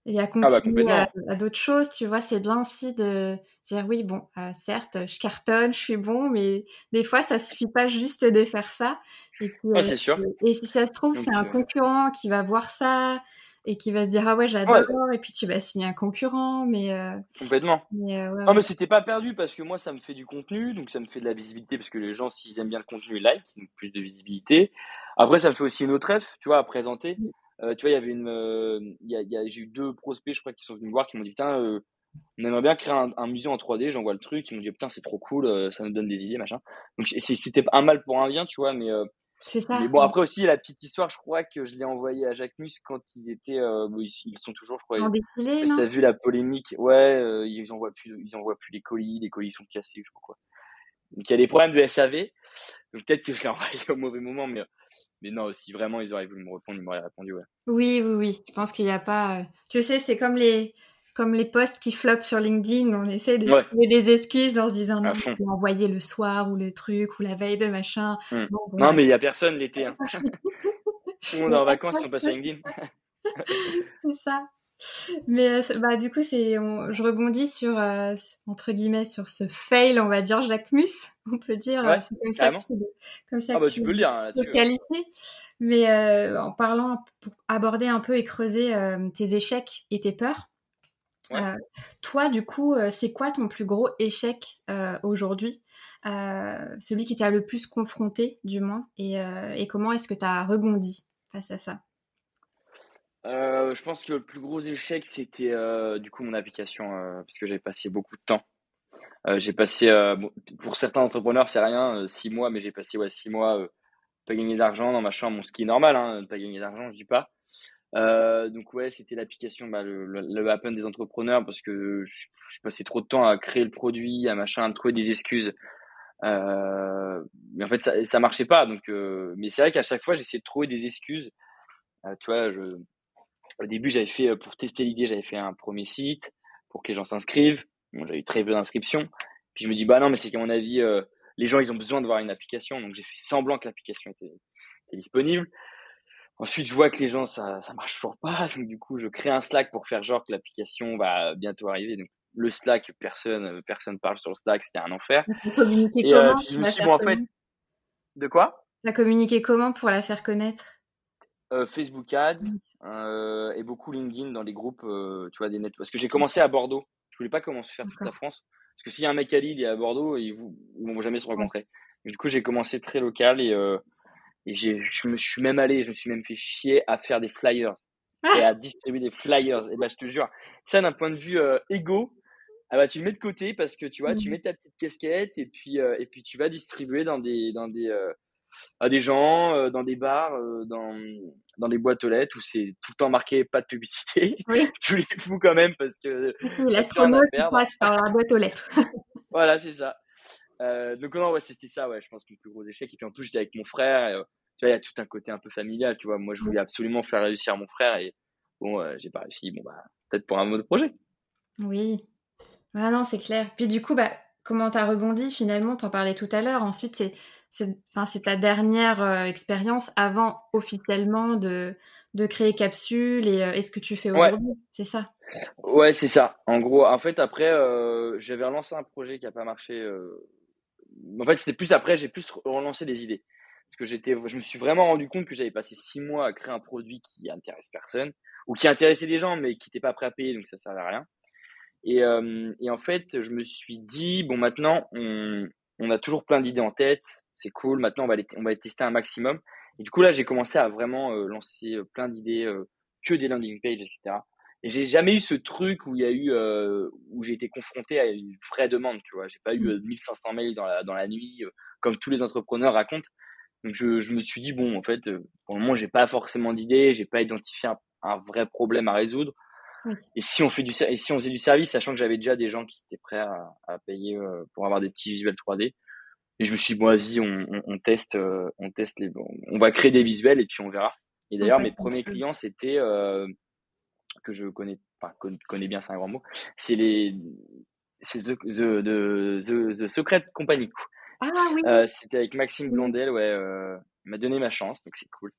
et à ah bah, continuer à, d'autres choses, tu vois, c'est bien aussi de dire oui, bon, euh, certes, je cartonne, je suis bon, mais des fois, ça suffit pas juste de faire ça. Et, puis, c'est sûr. Et, si ça se trouve, c'est un euh concurrent qui va voir ça et qui va se dire ah ouais, j'adore, et puis tu vas signer un concurrent, mais euh, complètement. Mais, non, mais c'était pas perdu parce que moi, ça me fait du contenu, donc ça me fait de la visibilité parce que les gens, s'ils aiment bien le contenu, ils like, donc plus de visibilité. Après, ça me fait aussi une autre rêve, tu vois, à présenter. Euh, tu vois, il y avait une, euh, y a, y a, j'ai eu deux prospects, je crois, qui sont venus me voir, qui m'ont dit putain, euh, on aimerait bien créer un, musée en 3D. J'envoie le truc, ils m'ont dit putain, c'est trop cool, ça nous donne des idées, machin. Donc c'était un mal pour un bien, tu vois, mais c'est ça. Mais bon, après aussi, la petite histoire, je crois que je l'ai envoyé à Jacques Mus quand ils étaient. ils, sont toujours, je crois. En défilé, non Tu as vu la polémique Ouais, ils envoient plus, ils envoient plus les colis, les colis sont cassés, je crois quoi. Donc il y a des problèmes de SAV. Donc peut-être que je l'ai envoyé au mauvais moment, mais mais non, si vraiment ils auraient voulu me répondre, ils m'auraient répondu, ouais. Oui, oui, oui. Je pense qu'il n'y a pas. Euh, tu sais, c'est comme les comme les posts qui flopent sur LinkedIn, on essaie de trouver des excuses en se disant non, on peut envoyer le soir ou le truc ou la veille de machin. Hmm. non, mais il n'y a personne l'été. Hein. Tout le monde est en vacances, ils sont pas sur LinkedIn. c'est ça. Mais euh, bah, du coup, c'est, je rebondis sur, euh, entre guillemets, sur ce fail, on va dire, Jacques Mus, on peut dire. Euh, c'est comme ça que tu, comme ça ah, bah, tu, peux le dire. Hein, qualifier. Mais en parlant, pour aborder un peu et creuser tes échecs et tes peurs, toi, du coup, c'est quoi ton plus gros échec aujourd'hui Celui qui t'a le plus confronté, du moins, et, et comment est-ce que tu as rebondi face à ça? Euh, je pense que le plus gros échec, c'était euh, du coup mon application, euh, parce que j'avais passé beaucoup de temps. j'ai passé, pour certains entrepreneurs, c'est rien, six mois, mais j'ai passé ouais, six mois, pas gagner d'argent dans ma chambre, qui est normal, hein, pas gagner d'argent, je dis pas. donc ouais, c'était l'application, bah, le, le, le des entrepreneurs, parce que je, je, passais trop de temps à créer le produit, à machin, à trouver des excuses. mais en fait, ça, ça marchait pas. Donc, mais c'est vrai qu'à chaque fois, j'essayais de trouver des excuses. tu vois, je, au début, j'avais fait, euh, pour tester l'idée, j'avais fait un premier site pour que les gens s'inscrivent. Bon, j'avais eu très peu d'inscriptions. Puis je me dis, bah non, mais c'est qu'à mon avis, euh, les gens, ils ont besoin de voir une application. Donc j'ai fait semblant que l'application était, disponible. Ensuite, je vois que les gens, ça, ça marche toujours pas. Donc du coup, je crée un Slack pour faire genre que l'application va bientôt arriver. Donc le Slack, personne, personne parle sur le Slack, c'était un enfer. Et euh, je me suis dit, en fait, de quoi? La communiquer comment pour la faire connaître? Euh, Facebook Ads euh, et beaucoup LinkedIn dans les groupes, euh, tu vois, des nets. Parce que j'ai commencé à Bordeaux. Je voulais pas commencer à faire toute la France. Parce que s'il y a un mec à Lille et à Bordeaux, ils, ne vont jamais se rencontrer. du coup, j'ai commencé très local et, et je me suis même allé, je me suis même fait chier à faire des flyers et à distribuer des flyers. Et bah, je te jure, ça d'un point de vue égo, ah bah, tu le mets de côté parce que tu vois, tu mmh. mets ta petite casquette et puis, et puis tu vas distribuer dans des, dans des, à des gens, euh, dans des bars, euh, dans, dans des boîtes aux lettres où c'est tout le temps marqué pas de publicité. Oui. tu les fous quand même parce que. L'astronaute passe par la boîte aux lettres. voilà, c'est ça. Euh, donc, non, ouais, c'était ça, ouais, je pense que le plus gros échec. Et puis en plus, j'étais avec mon frère. tu vois, il y a tout un côté un peu familial, tu vois. Moi, je voulais absolument faire réussir mon frère et bon, j'ai pas réussi. Bon, bah, peut-être pour un mode projet. Oui. Ah non, c'est clair. Puis du coup, bah, comment t'as rebondi finalement? T'en parlais tout à l'heure. Ensuite, c'est c'est ta dernière euh, expérience avant officiellement de, de créer Capsule et, euh, ce que tu fais aujourd'hui, c'est ça? Ouais, c'est ça. En gros, en fait, après, euh, j'avais relancé un projet qui n'a pas marché. En fait, c'était plus après, j'ai plus relancé des idées. Parce que j'étais, je me suis vraiment rendu compte que j'avais passé six mois à créer un produit qui intéresse personne, ou qui intéressait des gens, mais qui n'était pas prêt à payer, donc ça ne servait à rien. Et, et, en fait, je me suis dit, bon, maintenant, on, on a toujours plein d'idées en tête, c'est cool. Maintenant, on va, les, on va les tester un maximum. Et du coup, là, j'ai commencé à vraiment euh, lancer euh, plein d'idées, euh, que des landing pages, etc. Et j'ai jamais eu ce truc où il y a eu, où j'ai été confronté à une vraie demande, tu vois. J'ai pas eu 1500 mails dans la, dans la nuit, comme tous les entrepreneurs racontent. Donc, je, je, me suis dit, bon, en fait, pour le moment, j'ai pas forcément d'idées, j'ai pas identifié un, un, vrai problème à résoudre. Et si on fait du et si on faisait du service, sachant que j'avais déjà des gens qui étaient prêts à, à payer pour avoir des petits visuels 3D. Et je me suis dit, bon, vas-y, on, on, on, teste, on teste les, on va créer des visuels et puis on verra. Et d'ailleurs, mes premiers clients, c'était que je connais, pas connais bien, c'est un grand mot. C'est les, c'est the, the, the, the, Secret Company. Ah oui. Euh, c'était avec Maxime Blondel, ouais. Euh, il m'a donné ma chance, donc c'est cool.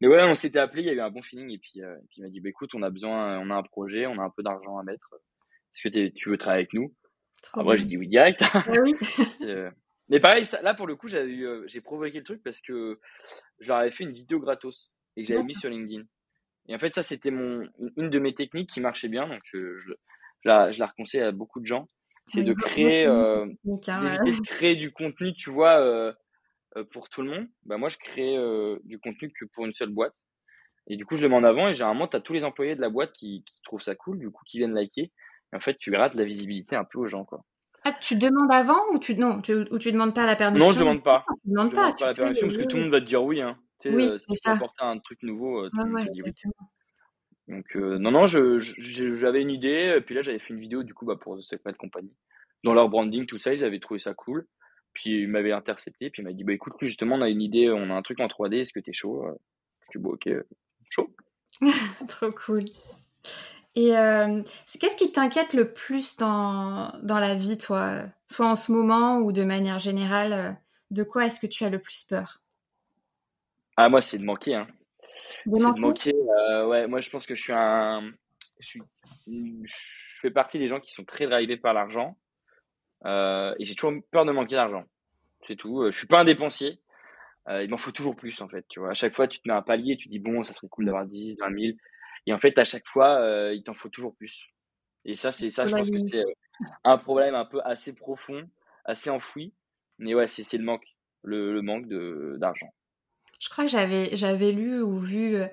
Mais ouais, on s'était appelé, il y a eu un bon feeling, et puis, euh, puis il m'a dit, bah, écoute, on a besoin, on a un projet, on a un peu d'argent à mettre. Est-ce que tu veux travailler avec nous? Après, j'ai dit oui direct. Ah oui. Mais pareil, ça, là pour le coup, j'avais eu, euh, j'ai provoqué le truc parce que je leur avais fait une vidéo gratos et que j'avais mis sur LinkedIn. Et en fait, ça, c'était mon, une de mes techniques qui marchait bien. Donc, je, je, la, je la reconseille à beaucoup de gens. C'est de créer, euh, de créer du contenu, tu vois, euh, euh, pour tout le monde. Bah, moi, je crée euh, du contenu que pour une seule boîte. Et du coup, je le mets en avant. Et généralement, tu as tous les employés de la boîte qui, qui trouvent ça cool, du coup, qui viennent liker. Et en fait, tu grattes la visibilité un peu aux gens, quoi. Ah, tu demandes avant ou tu non tu, ou tu demandes pas la permission? Non, je demande pas. Ah, tu demandes je pas, demande pas la permission parce que tout le monde va te dire oui. Hein. Tu sais, Oui, euh, si tu ça. apporter un truc nouveau, euh, tout ouais, oui. Donc euh, non, non, je, je- j'avais une idée. Et puis là, j'avais fait une vidéo du coup bah, pour The Secret Company. Dans leur branding, tout ça, ils avaient trouvé ça cool. Puis ils m'avaient intercepté. Puis ils m'avaient dit bah écoute, justement, on a une idée, on a un truc en 3D. Est-ce que t'es chaud? Euh, Je dis bon, ok, chaud. Trop cool. Et euh, qu'est-ce qui t'inquiète le plus dans, dans la vie, toi? Soit en ce moment ou de manière générale, euh, de quoi est-ce que tu as le plus peur? Ah moi, c'est de manquer. Hein. De manquer? euh, ouais, moi, je pense que je suis un, je suis, je fais partie des gens qui sont très drivés par l'argent. Euh, et j'ai toujours peur de manquer d'argent. C'est tout. Je suis pas un dépensier. Il m'en faut toujours plus, en fait. Tu vois, à chaque fois, tu te mets un palier, tu dis, bon, ça serait cool d'avoir 10, 20 000. Et en fait, à chaque fois, euh, il t'en faut toujours plus. Et ça, c'est ça, je pense que c'est euh, un problème un peu assez profond, assez enfoui. Mais ouais, c'est le manque, le, le manque d'argent. Je crois que j'avais j'avais lu ou vu euh,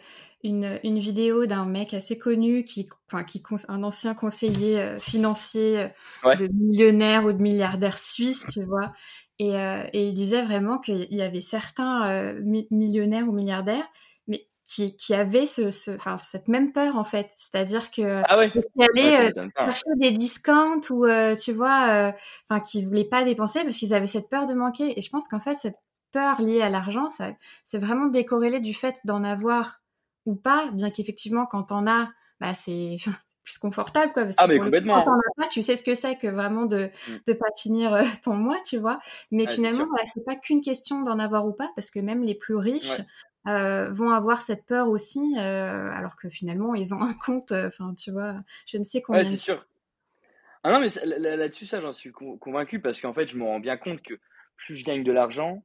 une, une vidéo d'un mec assez connu qui enfin qui un ancien conseiller financier Ouais. de millionnaire ou de milliardaire suisse, tu vois. Et, euh, et il disait vraiment qu'il y avait certains euh, mi- millionnaires ou milliardaires qui, qui avaient ce, ce, enfin, cette même peur en fait. C'est-à-dire que Ah ouais, qui ouais, ça euh, chercher des discounts ou euh, tu vois, euh, enfin qui voulaient pas dépenser parce qu'ils avaient cette peur de manquer. Et je pense qu'en fait cette peur liée à l'argent, ça, c'est vraiment décorrélé du fait d'en avoir ou pas, bien qu'effectivement quand t'en as, bah c'est plus confortable quoi, parce Ah que mais coup, quand complètement. t'en as pas, tu sais ce que c'est que vraiment de Mm. de pas finir euh, ton mois, tu vois. Mais c'est finalement, voilà, c'est pas qu'une question d'en avoir ou pas, parce que même les plus riches Ouais. Euh, vont avoir cette peur aussi, euh, alors que finalement ils ont un compte, euh, enfin tu vois, je ne sais Ouais, combien c'est de sûr. Ah non, mais là-dessus, ça, j'en suis con- convaincu parce qu'en fait, je me rends bien compte que plus je gagne de l'argent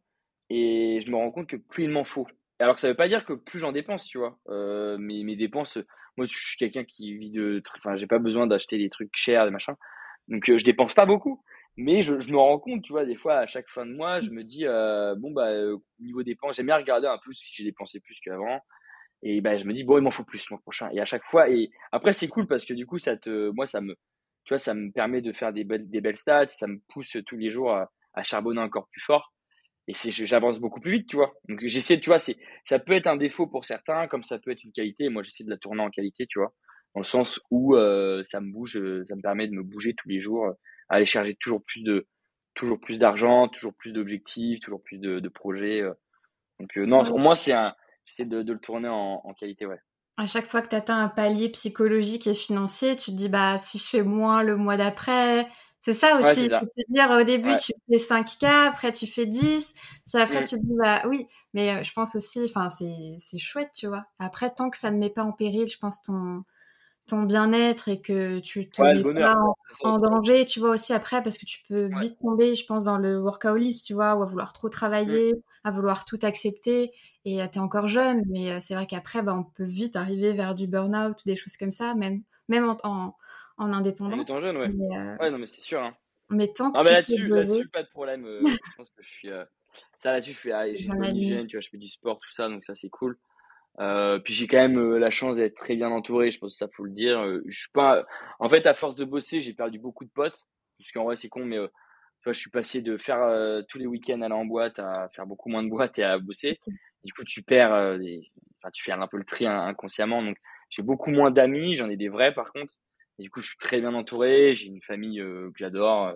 et je me rends compte que plus il m'en faut. Alors, ça veut pas dire que plus j'en dépense, tu vois. Euh, mes, mes dépenses, moi, je suis quelqu'un qui vit de, enfin, j'ai pas besoin d'acheter des trucs chers, des machins. Donc, je dépense pas beaucoup. Mais je, me rends compte, tu vois, des fois, à chaque fin de mois, je me dis, euh, bon, bah, euh, niveau dépenses, j'aime bien regarder un peu si j'ai dépensé plus qu'avant. Et ben, je me dis, bon, il m'en faut plus le mois prochain. Et à chaque fois, et après, c'est cool parce que du coup, ça te, moi, ça me, tu vois, ça me permet de faire des belles, des belles stats, ça me pousse tous les jours à, charbonner encore plus fort. Et c'est, j'avance beaucoup plus vite, tu vois. Donc, j'essaie, tu vois, c'est, ça peut être un défaut pour certains, comme ça peut être une qualité. Moi, j'essaie de la tourner en qualité, tu vois. Dans le sens où, euh, ça me bouge, ça me permet de me bouger tous les jours, à aller chercher toujours plus de, toujours plus d'argent, toujours plus d'objectifs, toujours plus de, de projets. euh. Donc, euh, non, Ouais. au moins, c'est un, j'essaie de, de le tourner en, en qualité, ouais. À chaque fois que tu atteins un palier psychologique et financier, tu te dis bah si je fais moins le mois d'après, c'est ça aussi, dire au début Ouais. tu fais 5K, après tu fais 10, puis après Mm. tu te dis bah oui, mais euh, je pense aussi enfin c'est c'est chouette, tu vois. Après tant que ça ne met pas en péril, je pense ton ton bien-être et que tu te Ouais, mets bonheur. pas en, en danger, tu vois aussi après parce que tu peux Ouais. vite tomber, je pense dans le workaholisme, tu vois, ou à vouloir trop Mm. travailler, à vouloir tout accepter et tu es encore jeune, mais c'est vrai qu'après bah, on peut vite arriver vers du burn-out ou des choses comme ça, même même en, en, en En indépendant. étant jeune, ouais. Mais, euh, Ouais, non, mais c'est sûr, hein. mais tant que Ah, tu là-dessus, là-dessus, pas de problème. euh, je pense que je suis, euh, ça là-dessus, je fais, ah, j'ai c'est une bien bonne aligné. hygiène, tu vois, je fais du sport, tout ça, donc ça, c'est cool. Euh, puis j'ai quand même euh, la chance d'être très bien entouré, je pense que ça faut le dire. Euh, je suis pas, en fait, à force de bosser, j'ai perdu beaucoup de potes, parce qu'en vrai, c'est con, mais tu vois, je suis passé de faire tous les week-ends aller en boîte à faire beaucoup moins de boîtes et à bosser. Du coup, tu perds, des... enfin, tu fais un peu le tri hein, inconsciemment. Donc, j'ai beaucoup moins d'amis, j'en ai des vrais par contre. Et du coup, je suis très bien entouré, j'ai une famille que j'adore.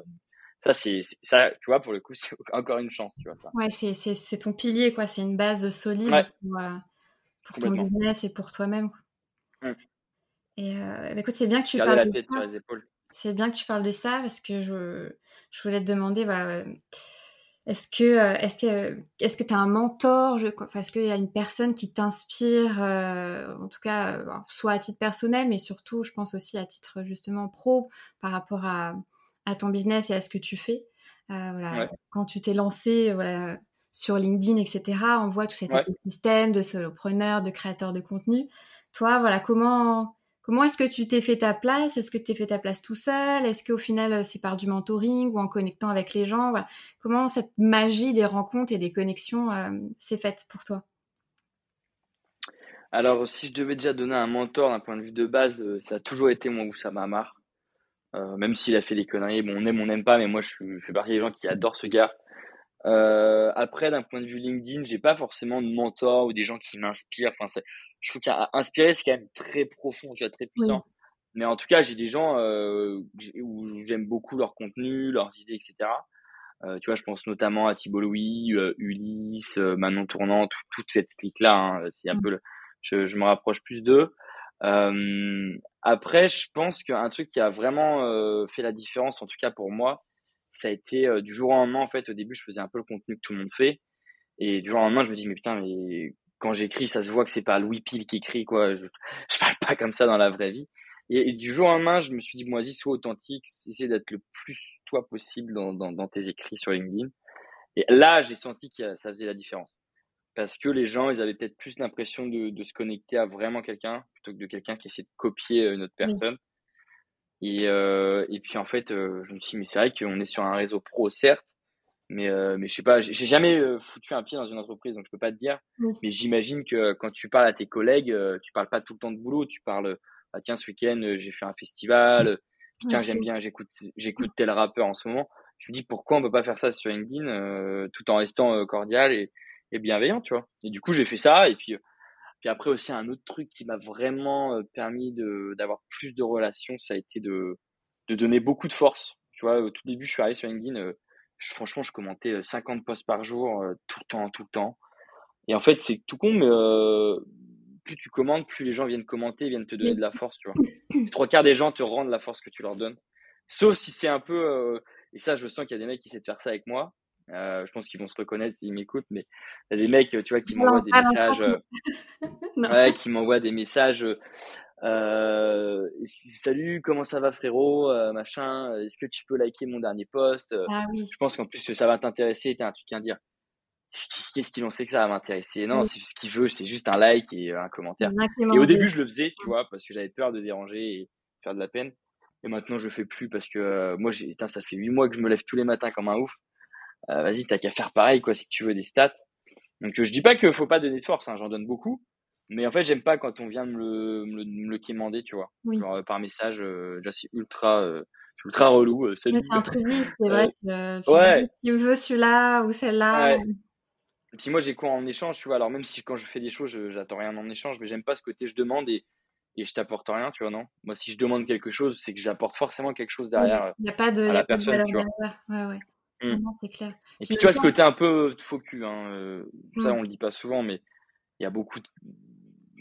Ça, c'est ça, tu vois, pour le coup, c'est encore une chance, tu vois. Ça. Ouais, c'est ton pilier, quoi. C'est une base solide pour, ton business et pour toi-même. Mmh. Et bah, écoute, c'est bien que tu parles. la tête sur les épaules. C'est bien que tu parles de ça parce que je, je voulais te demander, voilà, est-ce que euh, est-ce que est-ce que tu as un mentor Est-ce qu'il y a une personne qui t'inspire, euh, en tout cas, euh, soit à titre personnel, mais surtout, je pense aussi à titre justement pro par rapport à, à ton business et à ce que tu fais? voilà, quand tu t'es lancé, voilà, sur LinkedIn, etc. On voit tout cet écosystème de solopreneurs, de créateurs de contenu. Toi, voilà, comment Comment est-ce que tu t'es fait ta place? Est-ce que tu t'es fait ta place tout seul? Est-ce qu'au final, euh, c'est par du mentoring ou en connectant avec les gens? Comment cette magie des rencontres et des connexions euh, s'est faite pour toi? Alors, si je devais déjà donner un mentor d'un point de vue de base, euh, ça a toujours été mon Oussama Amar. Euh, même s'il a fait des conneries, bon, on aime, on n'aime pas, mais moi, je, fais partie des gens qui adorent ce gars. Après, d'un point de vue LinkedIn, j'ai pas forcément de mentor ou des gens qui m'inspirent. Enfin, je trouve qu'inspirer, c'est quand même très profond, tu vois, très puissant. Mais en tout cas, j'ai des gens euh, où j'aime beaucoup leur contenu, leurs idées, etc. Euh, tu vois, je pense notamment à Thibault Louis, euh, Ulysse, euh, Manon Tournant, toute cette clique-là. Hein, c'est un mmh. peu, je, je, me rapproche plus d'eux. après, je pense qu'un truc qui a vraiment fait la différence, en tout cas pour moi, ça a été du jour au lendemain. En fait, au début, je faisais un peu le contenu que tout le monde fait, et du jour au lendemain, je me dis mais putain, mais quand j'écris, ça se voit que c'est pas Louis Pile qui écrit, quoi. Je, je parle pas comme ça dans la vraie vie. Et, du jour au lendemain, je me suis dit, moi, vas-y, sois authentique, essaie d'être le plus toi possible dans, dans, dans tes écrits sur LinkedIn. Et là, j'ai senti que ça faisait la différence. Parce que les gens, ils avaient peut-être plus l'impression de, de, se connecter à vraiment quelqu'un plutôt que de quelqu'un qui essaie de copier euh, une autre personne. Et, euh, et puis en fait, euh, je me suis dit, mais c'est vrai qu'on est sur un réseau pro, certes, mais, euh, mais je sais pas, j'ai jamais euh, foutu un pied dans une entreprise, donc je peux pas te dire. Mais j'imagine que quand tu parles à tes collègues, tu parles pas tout le temps de boulot, tu parles, ah, tiens, ce week-end, j'ai fait un festival, tiens, j'aime bien, j'écoute, j'écoute tel rappeur en ce moment. Je me dis pourquoi on peut pas faire ça sur LinkedIn tout en restant cordial et, et, bienveillant, tu vois. Et du coup, j'ai fait ça. Et puis, puis après aussi, un autre truc qui m'a vraiment permis d'avoir plus de relations, ça a été de, de donner beaucoup de force. Tu vois, au tout début, je suis arrivé sur LinkedIn franchement, je commentais 50 posts par jour, tout le temps, tout le temps. Et en fait, c'est tout con, mais plus tu commandes, plus les gens viennent commenter, viennent te donner de la force, tu vois. Les trois quarts des gens te rendent la force que tu leur donnes. Sauf si c'est un peu, et ça, je sens qu'il y a des mecs qui essaient de faire ça avec moi. Je pense qu'ils vont se reconnaître s'ils m'écoutent, mais il y a des mecs, tu vois, qui m'envoient des messages, ouais, qui m'envoient des messages. Euh, salut, comment ça va frérot, euh, machin, est-ce que tu peux liker mon dernier post ah Je pense qu'en plus ça va t'intéresser, t'as un truc à dire. Qu'est-ce qu'il en sait que ça va m'intéresser? Non, c'est ce qu'il veut, c'est juste un like et un commentaire. Et au début je le faisais, tu vois, parce que j'avais peur de déranger et faire de la peine. Et maintenant je le fais plus parce que euh, moi j'ai, ça fait 8 mois que je me lève tous les matins comme un ouf. Vas-y, t'as qu'à faire pareil quoi si tu veux des stats. Donc je dis pas qu'il faut pas donner de force, hein, j'en donne beaucoup. Mais en fait, j'aime pas quand on vient me le, me le, me le quémander, tu vois. Genre, euh, par message, euh, déjà, c'est ultra, euh, ultra relou. Euh, c'est intrusif, c'est vrai que tu ouais. dis, veux celui-là ou celle-là. Ouais. Et puis moi, j'ai quoi en échange, tu vois. Alors, même si quand je fais des choses, j'attends rien en échange, mais j'aime pas ce côté je demande et, et je t'apporte rien, tu vois, non Moi, si je demande quelque chose, c'est que j'apporte forcément quelque chose derrière. Il n'y a pas de, la personne, tu vois. Ouais, c'est clair. Et puis, tu vois, ce côté un peu faux cul, hein, ça, mmh. on le dit pas souvent, mais il y a beaucoup de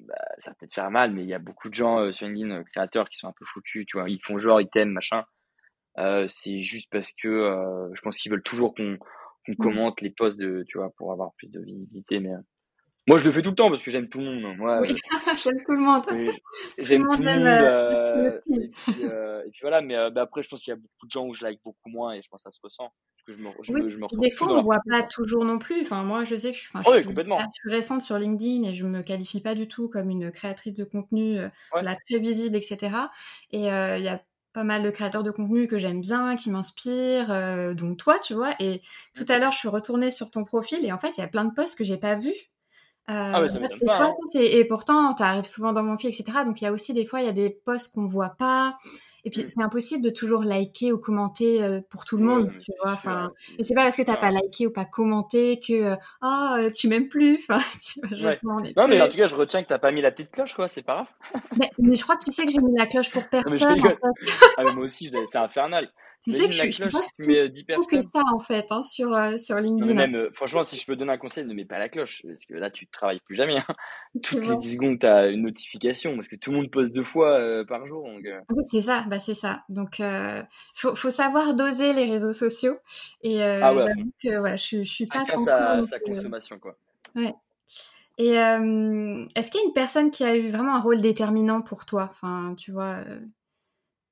bah, ça va peut-être faire mal, mais il y a beaucoup de gens euh, sur LinkedIn, euh, créateurs, qui sont un peu focus, tu vois. Ils font genre, ils t'aiment, machin. Euh, c'est juste parce que je pense qu'ils veulent toujours qu'on mmh. commente les posts de, tu vois, pour avoir plus de visibilité. Mais moi, je le fais tout le temps parce que j'aime tout le monde. Moi, oui, j'aime tout le monde. J'aime tout le monde. et, puis, et, puis, voilà, mais bah, après, je pense qu'il y a beaucoup de gens où je like beaucoup moins et je pense que ça se ressent je me, je oui, me, des fois, on ne voit pas toujours non plus. Enfin, moi, je sais que je, enfin, je, suis, récente sur LinkedIn et je me qualifie pas du tout comme une créatrice de contenu euh, très visible, etc. Et euh, il y a pas mal de créateurs de contenu que j'aime bien, qui m'inspirent, euh, dont toi, tu vois. Et tout à l'heure, je suis retournée sur ton profil et en fait, il y a plein de posts que j'ai pas vus. Ah ouais, ça pas, hein. Et pourtant, tu arrives souvent dans mon fil, etc. Donc, il y a aussi des fois, il y a des posts qu'on voit pas. Et puis, c'est impossible de toujours liker ou commenter euh, pour tout le monde, tu vois. Enfin, et c'est pas parce que t'as pas liké ou pas commenté que ah oh, tu m'aimes plus. Enfin, tu vois, Non, mais en tout cas, je retiens que t'as pas mis la petite cloche, quoi. C'est pas grave. mais, je crois que tu sais que j'ai mis la cloche pour personne. ah, mais moi aussi, c'est infernal. Tu sais que je, suis pas si que ça en fait hein, sur, euh, sur LinkedIn. même, euh, franchement, si je peux donner un conseil, ne mets pas la cloche parce que là, tu travailles plus jamais. Hein. Toutes les 10 secondes, tu as une notification parce que tout le monde poste deux fois euh, par jour. Donc, Oui, c'est ça, bah, c'est ça. Donc, il faut, faut, savoir doser les réseaux sociaux. Et ah j'avoue que je, je suis pas trop. Sa, sa consommation, quoi. Ouais. Et est-ce qu'il y a une personne qui a eu vraiment un rôle déterminant pour toi? Enfin, tu vois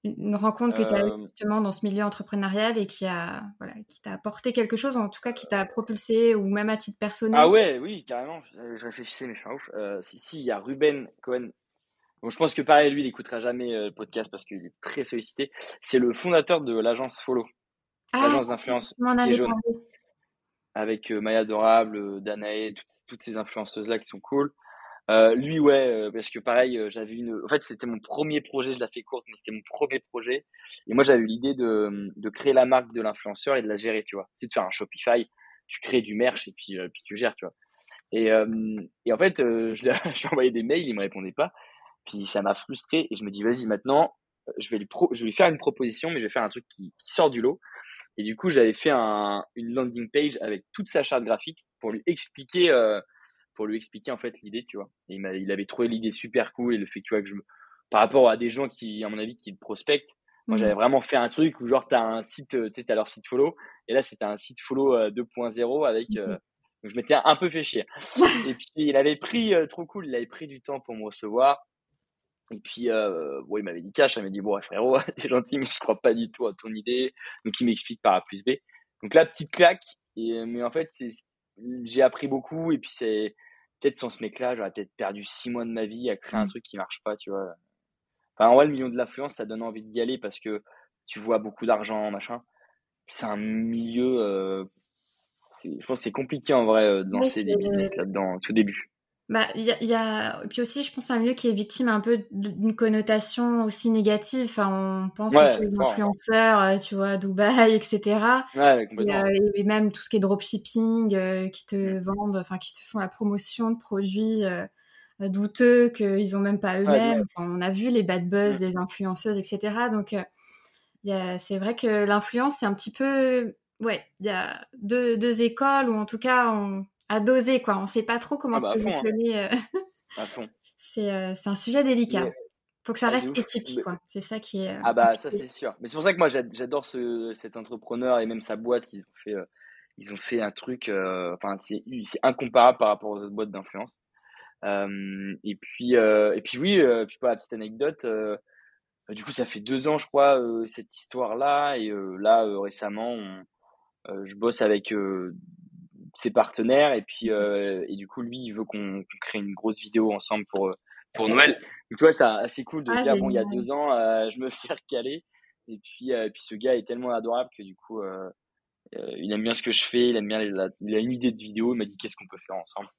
une rencontre que tu as eue justement dans ce milieu entrepreneurial et qui a voilà, qui t'a apporté quelque chose, en tout cas qui t'a propulsé ou même à titre personnel? Ah ouais, oui, carrément. Je réfléchissais, mais je suis un ouf. Euh, si, si, il y a Ruben Cohen. Bon, je pense que pareil, lui, il n'écoutera jamais euh, le podcast parce qu'il est très sollicité. C'est le fondateur de l'agence Follow, ah, l'agence d'influence Avec euh, Maya Adorable, Danae, toutes, toutes ces influenceuses-là qui sont cool. Euh, lui, ouais, euh, parce que pareil, euh, j'avais une. En fait, c'était mon premier projet. Je l'ai fait courte, mais c'était mon premier projet. Et moi, j'avais eu l'idée de, de créer la marque de l'influenceur et de la gérer, tu vois. C'est de faire un Shopify. Tu crées du merch et puis, puis tu gères, tu vois. Et, et en fait, je, lui ai, envoyé des mails, il me répondait pas. Puis ça m'a frustré et je me dis, vas-y, maintenant, je vais, lui je vais lui faire une proposition, mais je vais faire un truc qui, qui sort du lot. Et du coup, j'avais fait un, une landing page avec toute sa charte graphique pour lui expliquer pour lui expliquer en fait l'idée, tu vois. Et il, il avait trouvé l'idée super cool et le fait, tu vois, que je me... par rapport à des gens qui, à mon avis, qui prospectent, moi j'avais vraiment fait un truc où genre tu as un site, tu sais, as leur site follow et là c'était un site follow 2.0 euh, avec. Euh, donc je m'étais un peu fait chier. et puis il avait pris, euh, trop cool, il avait pris du temps pour me recevoir. Et puis, bon, il m'avait dit cash, il m'a dit, bon, frérot, t'es gentil, mais je crois pas du tout à ton idée. Donc, il m'explique par A plus B. Donc là, petite claque. Et, mais en fait, c'est j'ai appris beaucoup et puis c'est peut-être sans ce mec-là, j'aurais peut-être perdu six mois de ma vie à créer un mmh. truc qui marche pas, tu vois. Enfin, en vrai, le million de l'influence, ça donne envie d'y aller parce que tu vois beaucoup d'argent, machin. C'est un milieu, euh, je pense que c'est compliqué en vrai euh, de lancer des business là-dedans, tout début. Bah, il y a, y a, puis aussi, je pense, un milieu qui est victime un peu d'une connotation aussi négative. Enfin, on pense aux influenceurs, euh, tu vois, Dubaï, etc. Ouais, et, et, même tout ce qui est dropshipping, euh, qui te mmh. vendent, enfin, qui te font la promotion de produits euh, douteux qu'ils ont même pas eux-mêmes. Enfin, on a vu les bad buzz mmh. des influenceuses, etc. Donc, c'est vrai que l'influence, c'est un petit peu, ouais, il y a deux, deux écoles, ou en tout cas, on à doser, quoi. On ne sait pas trop comment ah se bah, hein. positionner. Euh. Euh, c'est un sujet délicat. Il faut que ça ah, reste éthique, quoi. C'est ça qui est. Euh, ah bah ça c'est sûr. Mais c'est pour ça que moi j'adore ce, cet entrepreneur et même sa boîte. Ils ont fait, ils ont fait un truc. enfin c'est incomparable par rapport aux autres boîtes d'influence. et puis et puis oui, puis pour la petite anecdote. du coup ça fait deux ans je crois cette histoire là et là récemment je bosse avec ses partenaires et puis euh, et du coup lui il veut qu'on crée une grosse vidéo ensemble pour euh, pour Noël. donc tu vois c'est assez cool de ah, dire bon il y a deux ans euh, je me suis recalé et puis et puis ce gars est tellement adorable que du coup il aime bien ce que je fais il aime bien il a une idée de vidéo il m'a dit qu'est-ce qu'on peut faire ensemble?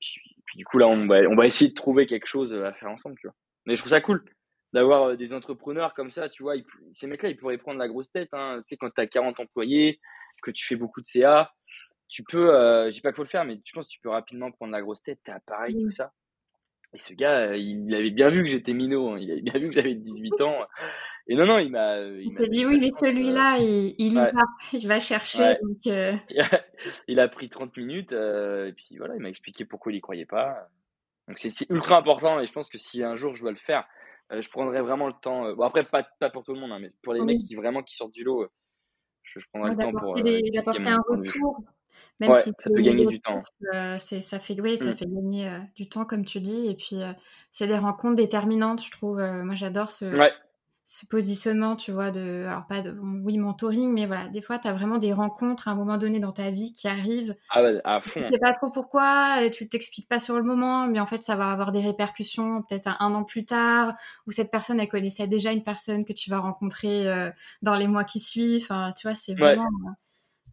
Puis, puis, du coup là on va on va essayer de trouver quelque chose à faire ensemble tu vois. Mais je trouve ça cool d'avoir des entrepreneurs comme ça tu vois ces mecs là ils pourraient prendre la grosse tête hein. tu sais quand tu as 40 employés que tu fais beaucoup de CA tu peux, euh, dis pas qu'il faut le faire, mais je pense que tu peux rapidement prendre la grosse tête, t'es appareil, tout ça. Et ce gars, euh, il avait bien vu que j'étais minot, hein. il avait bien vu que j'avais 18 ans. Et non, non, il m'a. Euh, il, s'est dit oui, mais celui-là, il, il y va, il va chercher. il a pris 30 minutes, et puis voilà, il m'a expliqué pourquoi il y croyait pas. Donc c'est ultra important, et je pense que si un jour je dois le faire, je prendrai vraiment le temps. bon, après, pas, pas pour tout le monde, hein, mais pour les mecs qui vraiment qui sortent du lot, je, prendrai le temps pour. D'apporter un retour. Même si ça peut gagner du temps. Euh, ça fait, oui, ça mmh. fait gagner euh, du temps, comme tu dis. Et puis, euh, c'est des rencontres déterminantes, je trouve. moi, j'adore ce, ce positionnement, tu vois, de, alors pas de, oui, mentoring, mais voilà, des fois, tu as vraiment des rencontres à un moment donné dans ta vie qui arrivent. Ah à fond. Tu sais pas trop pourquoi, et tu t'expliques pas sur le moment, mais en fait, ça va avoir des répercussions peut-être un, an plus tard, où cette personne, elle connaissait déjà une personne que tu vas rencontrer dans les mois qui suivent. Enfin, tu vois, c'est vraiment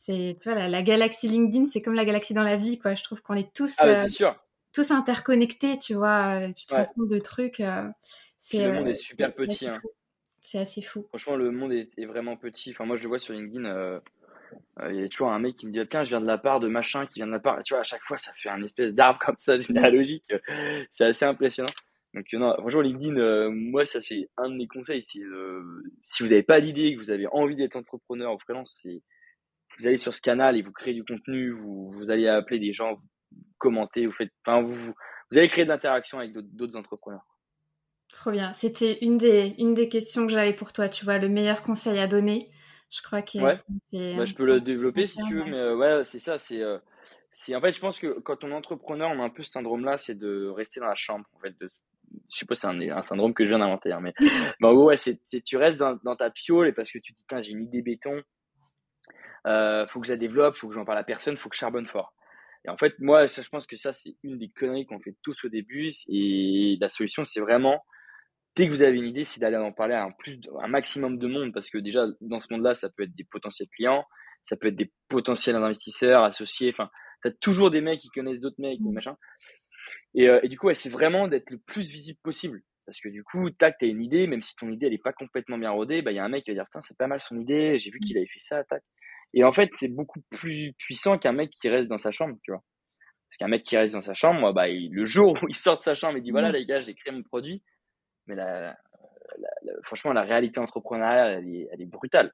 c'est tu vois la, galaxie LinkedIn c'est comme la galaxie dans la vie quoi je trouve qu'on est tous ah, euh, sûr. tous interconnectés tu vois euh, tu te rends compte de trucs euh, c'est le monde est super petit hein. C'est assez fou. Franchement, le monde est, vraiment petit. Enfin, moi, je le vois sur LinkedIn. Il y a toujours un mec qui me dit Tiens, je viens de la part de machin qui vient de la part. tu vois, à chaque fois, ça fait un espèce d'arbre comme ça, généalogique. C'est assez impressionnant. Donc, non, franchement, LinkedIn, moi, ça, c'est un de mes conseils. si vous n'avez pas d'idée, que vous avez envie d'être entrepreneur ou freelance, c'est vous allez sur ce canal et vous créez du contenu, vous, vous allez appeler des gens, vous commentez, vous faites, enfin, vous, vous allez créer de l'interaction avec d'autres entrepreneurs. Trop bien. C'était une des, une des questions que j'avais pour toi, tu vois, le meilleur conseil à donner. Je crois que ouais. Bah, je peux le développer si tu veux, mais euh, ouais, c'est ça. C'est, euh, c'est en fait, je pense que quand on est entrepreneur, on a un peu ce syndrome-là, c'est de rester dans la chambre. En fait, de, je pas, c'est un, un, syndrome que je viens d'inventer, hein, mais, gros, ouais, c'est, tu restes dans, dans, ta piole et parce que tu te dis, j'ai une idée béton, euh, faut que je la développe, faut que j'en parle à personne, faut que je charbonne fort. Et en fait, moi, ça, je pense que ça, c'est une des conneries qu'on fait tous au début. Et la solution, c'est vraiment dès que vous avez une idée, c'est d'aller en parler à un, plus, un maximum de monde parce que déjà, dans ce monde-là, ça peut être des potentiels clients, ça peut être des potentiels investisseurs, associés. Enfin, tu as toujours des mecs qui connaissent d'autres mecs, mmh. machin. Et, euh, et, du coup, ouais, c'est vraiment d'être le plus visible possible. Parce que du coup, tac, tu as une idée, même si ton idée, elle est pas complètement bien rodée, bah, il y a un mec qui va dire, putain, c'est pas mal son idée, j'ai vu qu'il avait fait ça, tac. Et en fait, c'est beaucoup plus puissant qu'un mec qui reste dans sa chambre, tu vois. Parce qu'un mec qui reste dans sa chambre, moi, bah, le jour où il sort de sa chambre, il dit, voilà, mmh. les gars, j'ai créé mon produit, mais la, franchement, la réalité entrepreneuriale, elle est, elle est brutale.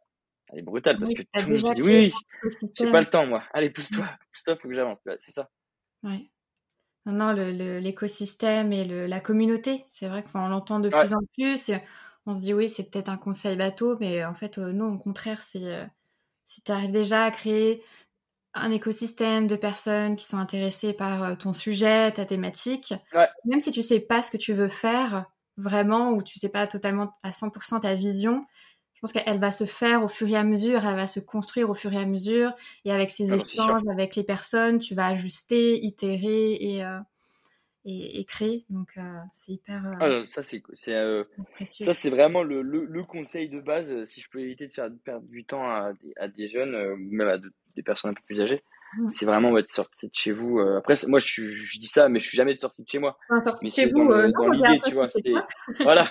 Elle est brutale parce que tout le monde dit oui, oui j'ai pas le temps, moi. Allez, pousse-toi, mmh. pousse-toi, faut que j'avance. C'est ça. Ouais. Non, l'écosystème et le, la communauté, c'est vrai qu'on l'entend de plus en plus. Et on se dit oui, c'est peut-être un conseil bateau, mais en fait, euh, non, au contraire, c'est euh, si tu arrives déjà à créer un écosystème de personnes qui sont intéressées par euh, ton sujet, ta thématique, même si tu sais pas ce que tu veux faire, vraiment ou tu sais pas totalement à 100% ta vision, pense qu'elle va se faire au fur et à mesure, elle va se construire au fur et à mesure et avec ces ah, échanges avec les personnes, tu vas ajuster, itérer et euh, et, créer. Donc euh, c'est hyper. Euh, ah, ça c'est ça c'est vraiment le, le, conseil de base. Si je peux éviter de faire perdre du temps à, à des jeunes, même à des personnes un peu plus âgées, Mmh. C'est vraiment être sorti de chez vous. Euh, après, moi, je, je, dis ça, mais je suis jamais sorti de chez moi. mais chez vous, dans, euh, l'idée, tu vois. voilà,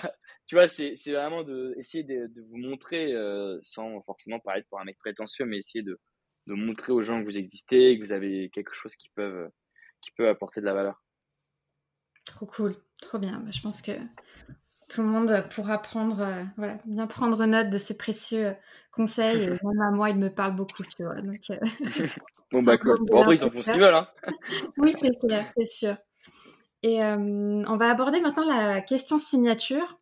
tu vois, c'est vraiment de essayer de, de vous montrer, euh, sans forcément paraître pour un mec prétentieux, mais essayer de, de montrer aux gens que vous existez, que vous avez quelque chose qui peut, qui peut apporter de la valeur. Trop cool, trop bien. Bah, je pense que tout le monde pourra prendre, voilà, bien prendre note de ces précieux conseils. Et même à moi, il me parle beaucoup, tu vois. Donc, Bon, bah, Bon, après, ils en font ce qu'ils veulent. Hein. oui, c'est clair, c'est sûr. Et euh, on va aborder maintenant la question signature.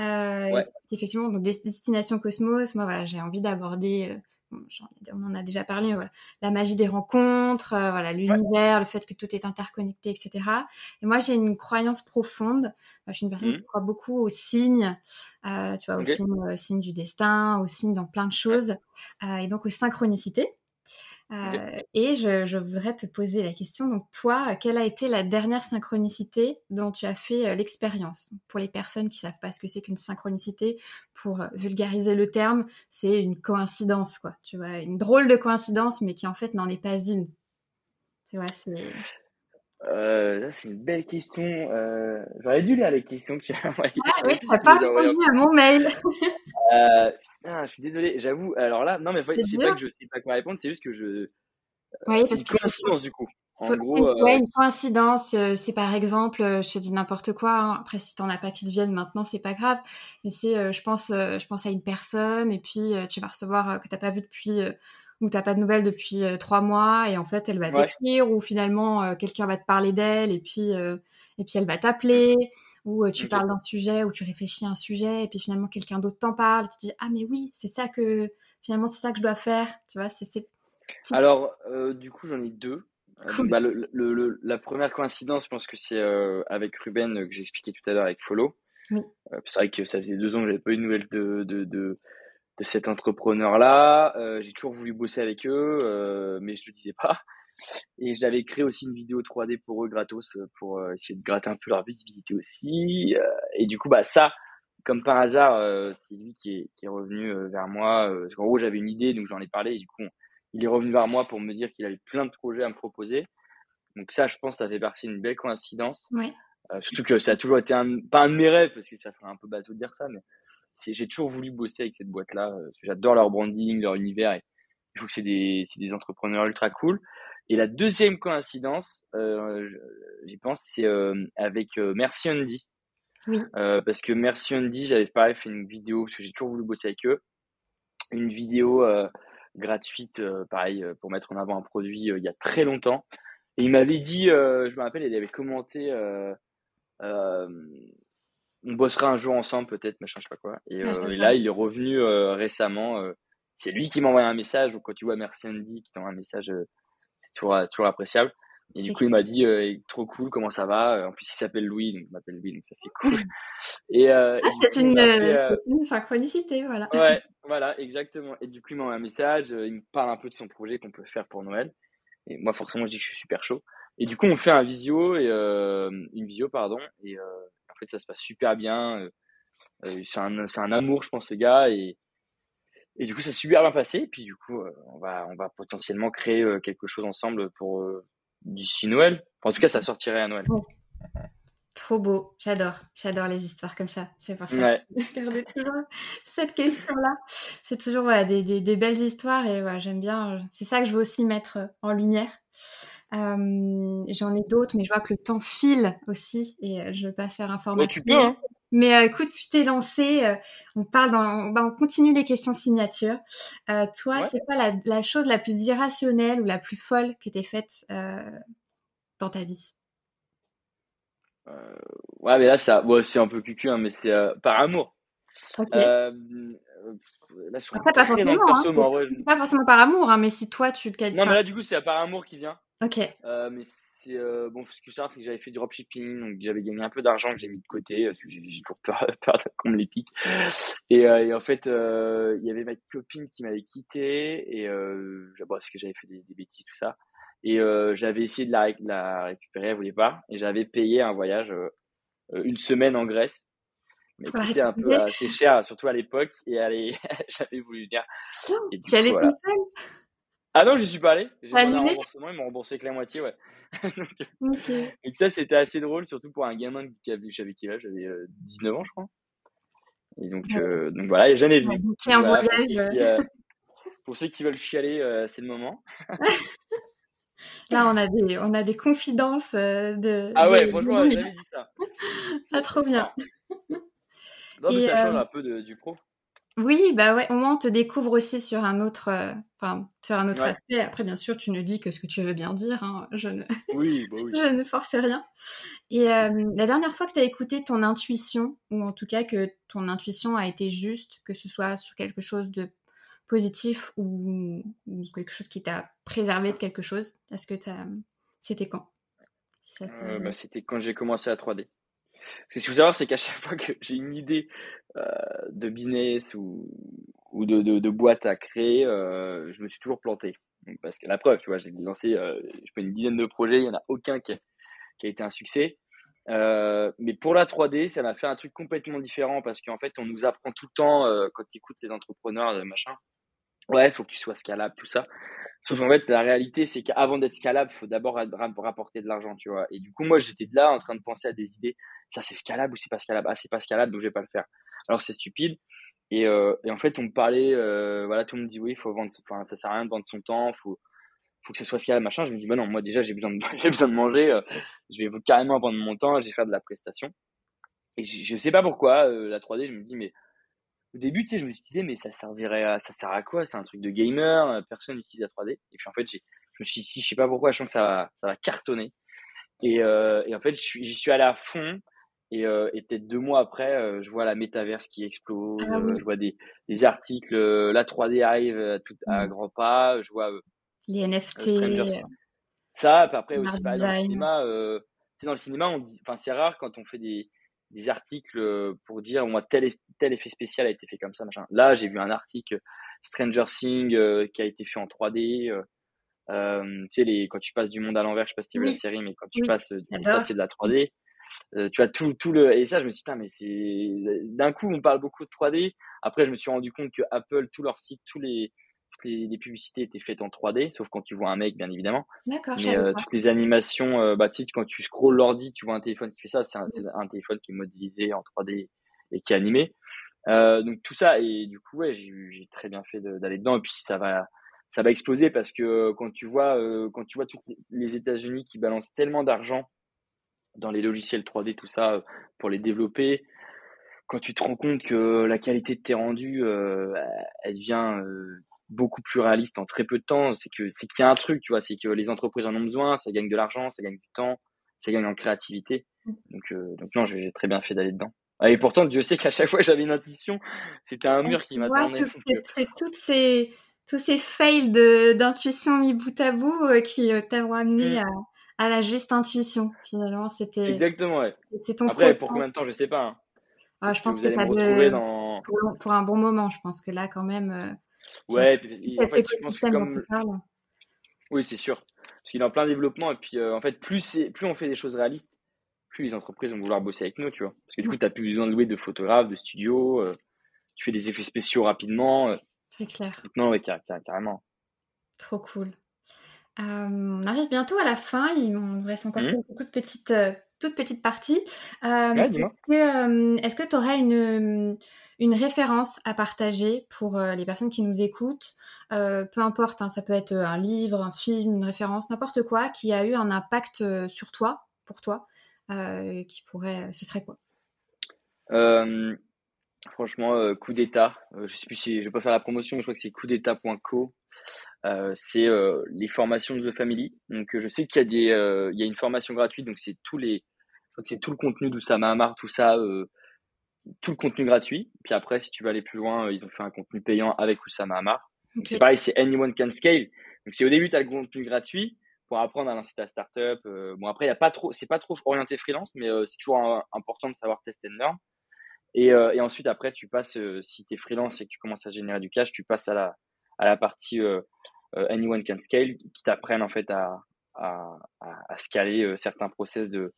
Euh, Effectivement, donc Destination Cosmos, moi, voilà, j'ai envie d'aborder. Euh, on en a déjà parlé, voilà, la magie des rencontres, euh, voilà, l'univers, le fait que tout est interconnecté, etc. Et moi, j'ai une croyance profonde. je suis une personne qui mmh. croit beaucoup aux signes, euh, tu vois, aux signes, signes, du destin, aux signes dans plein de choses, et donc aux synchronicités. Euh, et je, voudrais te poser la question, donc toi, quelle a été la dernière synchronicité dont tu as fait euh, l'expérience? Pour les personnes qui savent pas ce que c'est qu'une synchronicité, pour euh, vulgariser le terme, c'est une coïncidence, quoi. Tu vois, une drôle de coïncidence, mais qui en fait n'en est pas une. Tu vois, c'est... c'est une belle question. J'aurais dû lire les questions que tu as envoyées. Ah oui, tu n'as pas répondu à mon mail. Ah, je suis désolé, j'avoue. Alors là, non, mais c'est pas que je sais pas quoi répondre, c'est juste que je. Oui, parce une coïncidence, du coup. En gros, euh, ouais, une coïncidence, euh, c'est par exemple, euh, je te dis n'importe quoi. Hein. Après, si t'en as pas qui te viennent maintenant, c'est pas grave. Mais c'est, je pense, je pense à une personne et puis tu vas recevoir que t'as pas vu depuis ou t'as pas de nouvelles depuis trois mois et en fait, elle va t'écrire ou finalement quelqu'un va te parler d'elle et puis et puis elle va t'appeler où tu parles d'un sujet, où tu réfléchis à un sujet, et puis finalement quelqu'un d'autre t'en parle, tu te dis ah mais oui, c'est ça que finalement c'est ça que je dois faire, tu vois, c'est. Alors du coup j'en ai deux. Bah, le, la première coïncidence, je pense que c'est avec Ruben que j'ai expliqué tout à l'heure avec Follow. c'est vrai que ça faisait deux ans que j'avais pas eu de nouvelles de, de, de, de cet entrepreneur-là. j'ai toujours voulu bosser avec eux, mais je le disais pas. Et j'avais créé aussi une vidéo 3D pour eux gratos euh, pour euh, essayer de gratter un peu leur visibilité aussi. Euh, et du coup, bah ça, comme par hasard, c'est lui qui est, qui est revenu vers moi. en gros, j'avais une idée, donc j'en ai parlé. Et du coup, il est revenu vers moi pour me dire qu'il avait plein de projets à me proposer. Donc ça, je pense, ça fait partie d'une belle coïncidence. surtout que ça a toujours été un, pas un de mes rêves, parce que ça ferait un peu bateau de dire ça, mais j'ai toujours voulu bosser avec cette boîte-là. J'adore leur branding, leur univers, et je trouve que c'est des, des entrepreneurs ultra cool. Et la deuxième coïncidence, euh, j'y pense, c'est euh, avec euh, Merci Andy. Oui. Euh, parce que Merci Andy, j'avais pareil fait une vidéo, parce que j'ai toujours voulu bosser avec eux. Une vidéo gratuite, pareil, pour mettre en avant un produit il y a très longtemps. Et il m'avait dit, je me rappelle, il avait commenté on bossera un jour ensemble peut-être machin je sais pas quoi et, là il est revenu récemment c'est lui qui m'a envoyé un message donc quand tu vois merci Andy qui t'envoie un message toujours, toujours appréciable. Et du coup, il m'a dit euh, trop cool, comment ça va? En plus, il s'appelle Louis, donc m'appelle Louis, donc ça c'est cool. Et, euh, ah, c'est une, euh, une, synchronicité, voilà. Ouais, voilà, exactement. Et du coup, il m'a envoyé un message, il me parle un peu de son projet qu'on peut faire pour Noël. Et moi, forcément, je dis que je suis super chaud. Et du coup, on fait un visio et une visio, pardon. Et en fait, ça se passe super bien. c'est un, un amour, je pense, ce gars. Et, et du coup, ça s'est super bien passé. Et puis, du coup, euh, on, va, on va potentiellement créer euh, quelque chose ensemble pour euh, d'ici Noël. en tout cas, ça sortirait à Noël. Trop beau, j'adore, j'adore les histoires comme ça. C'est pour ça ouais. toujours cette question-là. C'est toujours voilà, des, des, des, belles histoires et voilà, j'aime bien. C'est ça que je veux aussi mettre en lumière. Euh, J'en ai d'autres, mais je vois que le temps file aussi et je veux pas faire un format. tu peux, hein. Mais euh, écoute, je t'ai lancé. Euh, on parle dans, bah, on continue les questions signature. Euh, toi, c'est quoi la, la, chose la plus irrationnelle ou la plus folle que t'aies faite dans ta vie? Ouais, mais là, ça, bon, c'est un peu cucu, hein, mais c'est par amour. là, je Après, pas forcément, hein, pas forcément par amour, hein, mais si toi tu. Non, mais là, du coup, c'est par amour qui vient. Ok. mais c'est euh, bon ce que je c'est que j'avais fait du dropshipping donc j'avais gagné un peu d'argent que j'ai mis de côté parce que j'ai toujours peur, peur qu'on me les pique. Et, euh, et en fait euh, il y avait ma copine qui m'avait quitté et euh, parce que j'avais fait des, des, bêtises tout ça. Et euh, j'avais essayé de la, la récupérer elle voulait pas. Et j'avais payé un voyage une semaine en Grèce. Mais c'était un peu assez cher surtout à l'époque et j'avais voulu dire tu allais tout seul? Ah non, je suis pas allé. J'ai un remboursement, ils m'ont remboursé que la moitié, ouais. donc, donc, ça, c'était assez drôle, surtout pour un gamin qui avait, j'avais quel âge? J'avais 19 ans, je crois. Et donc, euh, donc voilà, j'en ai venu. un voilà, voyage. Pour, euh, pour, ceux qui veulent chialer, euh, c'est le moment. Là, on a des, on a des confidences de. Ah ouais, franchement, j'avais dit ça. ah, trop bien. Non, mais ça change un peu de, du pro. Oui, bah ouais, au moins on te découvre aussi sur un autre, euh, enfin sur un autre aspect. Après, bien sûr, tu ne dis que ce que tu veux bien dire. Hein. Je ne, oui, bah oui. je ne force rien. Et euh, la dernière fois que tu as écouté ton intuition, ou en tout cas que ton intuition a été juste, que ce soit sur quelque chose de positif ou, quelque chose qui t'a préservé de quelque chose, est-ce que c'était quand euh, bah, C'était quand j'ai commencé à 3D. Ce qu'il faut savoir, c'est qu'à chaque fois que j'ai une idée euh, de business ou, de, boîte à créer, euh, je me suis toujours planté. Parce que la preuve, tu vois, j'ai lancé euh, une dizaine de projets, il n'y en a aucun qui a, été un succès. Mais pour la 3D, ça m'a fait un truc complètement différent parce qu'en fait, on nous apprend tout le temps, quand tu écoutes les entrepreneurs, machin, ouais, il faut que tu sois scalable, tout ça. Sauf qu'en fait, la réalité, c'est qu'avant d'être scalable, il faut d'abord rapporter de l'argent, tu vois. Et du coup, moi, j'étais là en train de penser à des idées. Ça, c'est scalable ou c'est pas scalable? Ah, c'est pas scalable, donc je vais pas le faire. Alors, c'est stupide. Et, euh, en fait, on me parlait, euh, voilà, tout le monde dit oui, faut vendre, enfin, ça sert à rien de vendre son temps, faut, faut que ce soit scalable, machin. Je me dis, bah non, moi, déjà, j'ai besoin de, besoin de manger, euh, je vais carrément vendre mon temps, je vais faire de la prestation. Et je sais pas pourquoi, la 3D, je me dis, mais au début, tu sais, je me disais, mais ça servirait à, ça sert à quoi? C'est un truc de gamer, euh, personne n'utilise la 3D. Et puis en fait, je me suis dit, je sais pas pourquoi, je sens que ça va, ça va cartonner. Et, euh, et en fait, j'y suis allé à fond. Et, euh, et peut-être deux mois après, euh, je vois la métaverse qui explose, ah je vois des, des articles, la 3D arrive à, tout, à mmh. grands pas, je vois les NFT. ça, après aussi, dans le cinéma, c'est dans le cinéma, enfin, c'est rare quand on fait des, des articles euh, pour dire moi tel, tel effet spécial a été fait comme ça machin. Là, j'ai vu un article Stranger Things euh, qui a été fait en 3D. Euh, euh, tu sais les quand tu passes du monde à l'envers, je sais pas si tu vu la série, mais quand tu passes ça c'est de la 3D. tu as tout tout le et ça je me suis dit mais c'est d'un coup on parle beaucoup de 3D. Après je me suis rendu compte que Apple tous leurs sites, tous les toutes les, publicités étaient faites en 3D, sauf quand tu vois un mec, bien évidemment. D'accord. Mais toutes les animations, bah, tu sais, quand tu scrolles l'ordi, tu vois un téléphone qui fait ça. C'est un, un, téléphone qui est modélisé en 3D et qui est animé. donc tout ça, et du coup, ouais, j'ai très bien fait d'aller dedans. Et puis ça va, ça va exploser parce que quand tu vois, quand tu vois toutes les États-Unis qui balancent tellement d'argent dans les logiciels 3D, tout ça, pour les développer, quand tu te rends compte que la qualité de tes rendus, euh, elle devient euh, beaucoup plus réaliste en très peu de temps, c'est que c'est qu'il y a un truc, tu vois, c'est que les entreprises en ont besoin, ça gagne de l'argent, ça gagne du temps, ça gagne en créativité. Donc, euh, donc non, j'ai très bien fait d'aller dedans. Ah, et pourtant, Dieu sait qu'à chaque fois que j'avais une intuition, c'était un mur qui m'attendait. c'est toutes ces tous ces fails d'intuition mis bout à bout qui t'ont amené mmh. à, à, la juste intuition. Finalement, c'était. Exactement, ouais. Ton Après, pour combien de temps, je sais pas. Hein. Ah, je pense que, tu as de... dans... pour, un bon moment. Je pense que là, quand même. Euh, ouais, puis, en fait, je pense que comme. Oui, c'est sûr. Parce qu'il est en plein développement. Et puis, euh, en fait, plus, plus on fait des choses réalistes, plus les entreprises vont vouloir bosser avec nous, tu vois. Parce que du coup, tu n'as plus besoin de louer de photographes, de studios. Euh, tu fais des effets spéciaux rapidement. Très clair. Non, oui, carrément. Trop cool. on arrive bientôt à la fin. Il nous reste encore mmh. beaucoup de petites toute petite partie. Euh, est-ce que tu aurais une, une référence à partager pour euh, les personnes qui nous écoutent euh, Peu importe, hein, ça peut être un livre, un film, une référence, n'importe quoi, qui a eu un impact sur toi, pour toi, qui pourrait, ce serait quoi? Franchement, coup d'état. je sais plus si je vais pas faire la promotion, mais je crois que c'est coup d'état.co. c'est les formations de The Family. Donc, je sais qu'il y a des, il y a une formation gratuite. Donc, c'est tous les, c'est tout le contenu d'Oussama Amar, tout ça, euh, tout le contenu gratuit. Puis après, si tu veux aller plus loin, euh, ils ont fait un contenu payant avec Oussama Amar. C'est pareil, c'est Anyone Can Scale. Donc c'est au début, tu as le contenu gratuit pour apprendre à lancer ta startup. Euh, bon, après, il y a pas trop, c'est pas trop orienté freelance, mais c'est toujours important de savoir tester and learn. Et, et ensuite, après, tu passes, si tu es freelance et que tu commences à générer du cash, tu passes à la, à la partie Anyone Can Scale qui t'apprennent en fait à, à, à, scaler certains process de,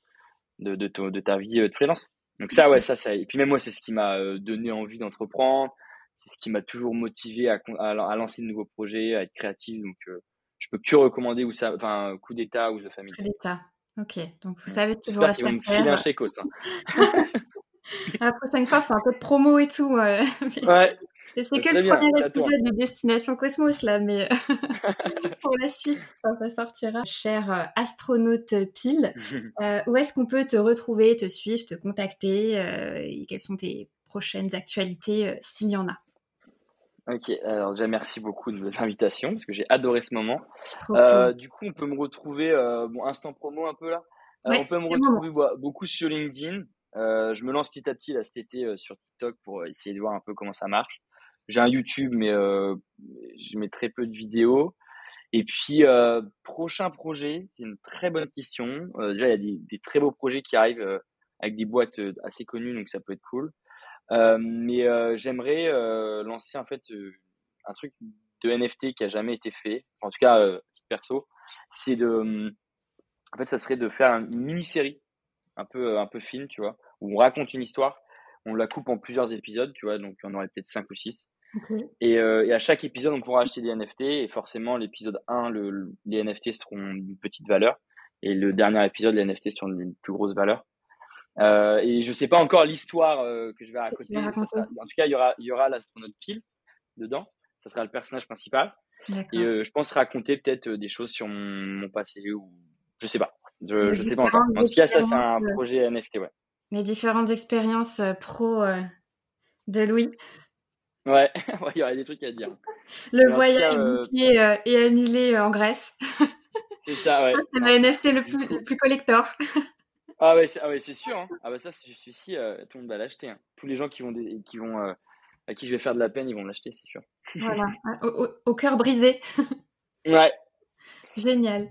de, de, ta vie euh, de freelance. Donc ça, ouais, ça, ça. Et puis même moi, c'est ce qui m'a euh, donné envie d'entreprendre. C'est ce qui m'a toujours motivé à, à, lancer de nouveaux projets, à être créatif. Donc, euh, je peux que recommander ou ça, enfin, coup d'état ou The Family. Coup d'état. Ok. Donc, vous savez toujours J'espère qu'ils vont me filer un chèque hein. La prochaine fois, c'est un peu de promo et tout. ouais. C'est que le premier épisode de Destination Cosmos, là, mais pour la suite, quand ça sortira. Cher euh, astronaute pile, euh, où est-ce qu'on peut te retrouver, te suivre, te contacter euh, et Quelles sont tes prochaines actualités, s'il y en a? Ok, alors déjà merci beaucoup de l'invitation parce que j'ai adoré ce moment. Du coup, on peut me retrouver, bon, instant promo un peu là. on peut me retrouver beaucoup sur LinkedIn. je me lance petit à petit là cet été sur TikTok pour essayer de voir un peu comment ça marche. J'ai un YouTube, mais euh, je mets très peu de vidéos. Et puis, euh, prochain projet, c'est une très bonne question. Euh, déjà, il y a des, des, très beaux projets qui arrivent avec des boîtes assez connues, donc ça peut être cool. Mais j'aimerais lancer en fait un truc de NFT qui a jamais été fait. En tout cas, perso, c'est de, en fait, ça serait de faire une mini-série, un peu, un peu film, tu vois, où on raconte une histoire, on la coupe en plusieurs épisodes, tu vois, donc on aurait peut-être cinq ou six. Et, euh, et, à chaque épisode, on pourra acheter des NFT. Et forcément, l'épisode 1, le, les NFT seront d'une petite valeur. Et le dernier épisode, les NFT seront d'une plus grosse valeur. Euh, et je sais pas encore l'histoire euh, que je vais raconter. en tout cas, il y aura, il y aura l'astronaute pile dedans. Ça sera le personnage principal. Et je pense raconter peut-être des choses sur mon, mon, passé ou je sais pas. Je, je sais pas encore. En tout cas, ça, c'est un projet NFT, ouais. Les différentes expériences pro de Louis. Ouais, il y aurait des trucs à dire. Le voyage euh... euh est annulé euh, en Grèce. C'est ça, ouais. C'est le NFT le plus, le plus collector. Ah ouais, c'est ah ouais, sûr. Hein. Ah bah ça, celui-ci, euh, tout le monde va l'acheter. Hein. Tous les gens qui vont, qui vont euh, à qui je vais faire de la peine, ils vont l'acheter, c'est sûr. Voilà, au cœur brisé. ouais, Génial.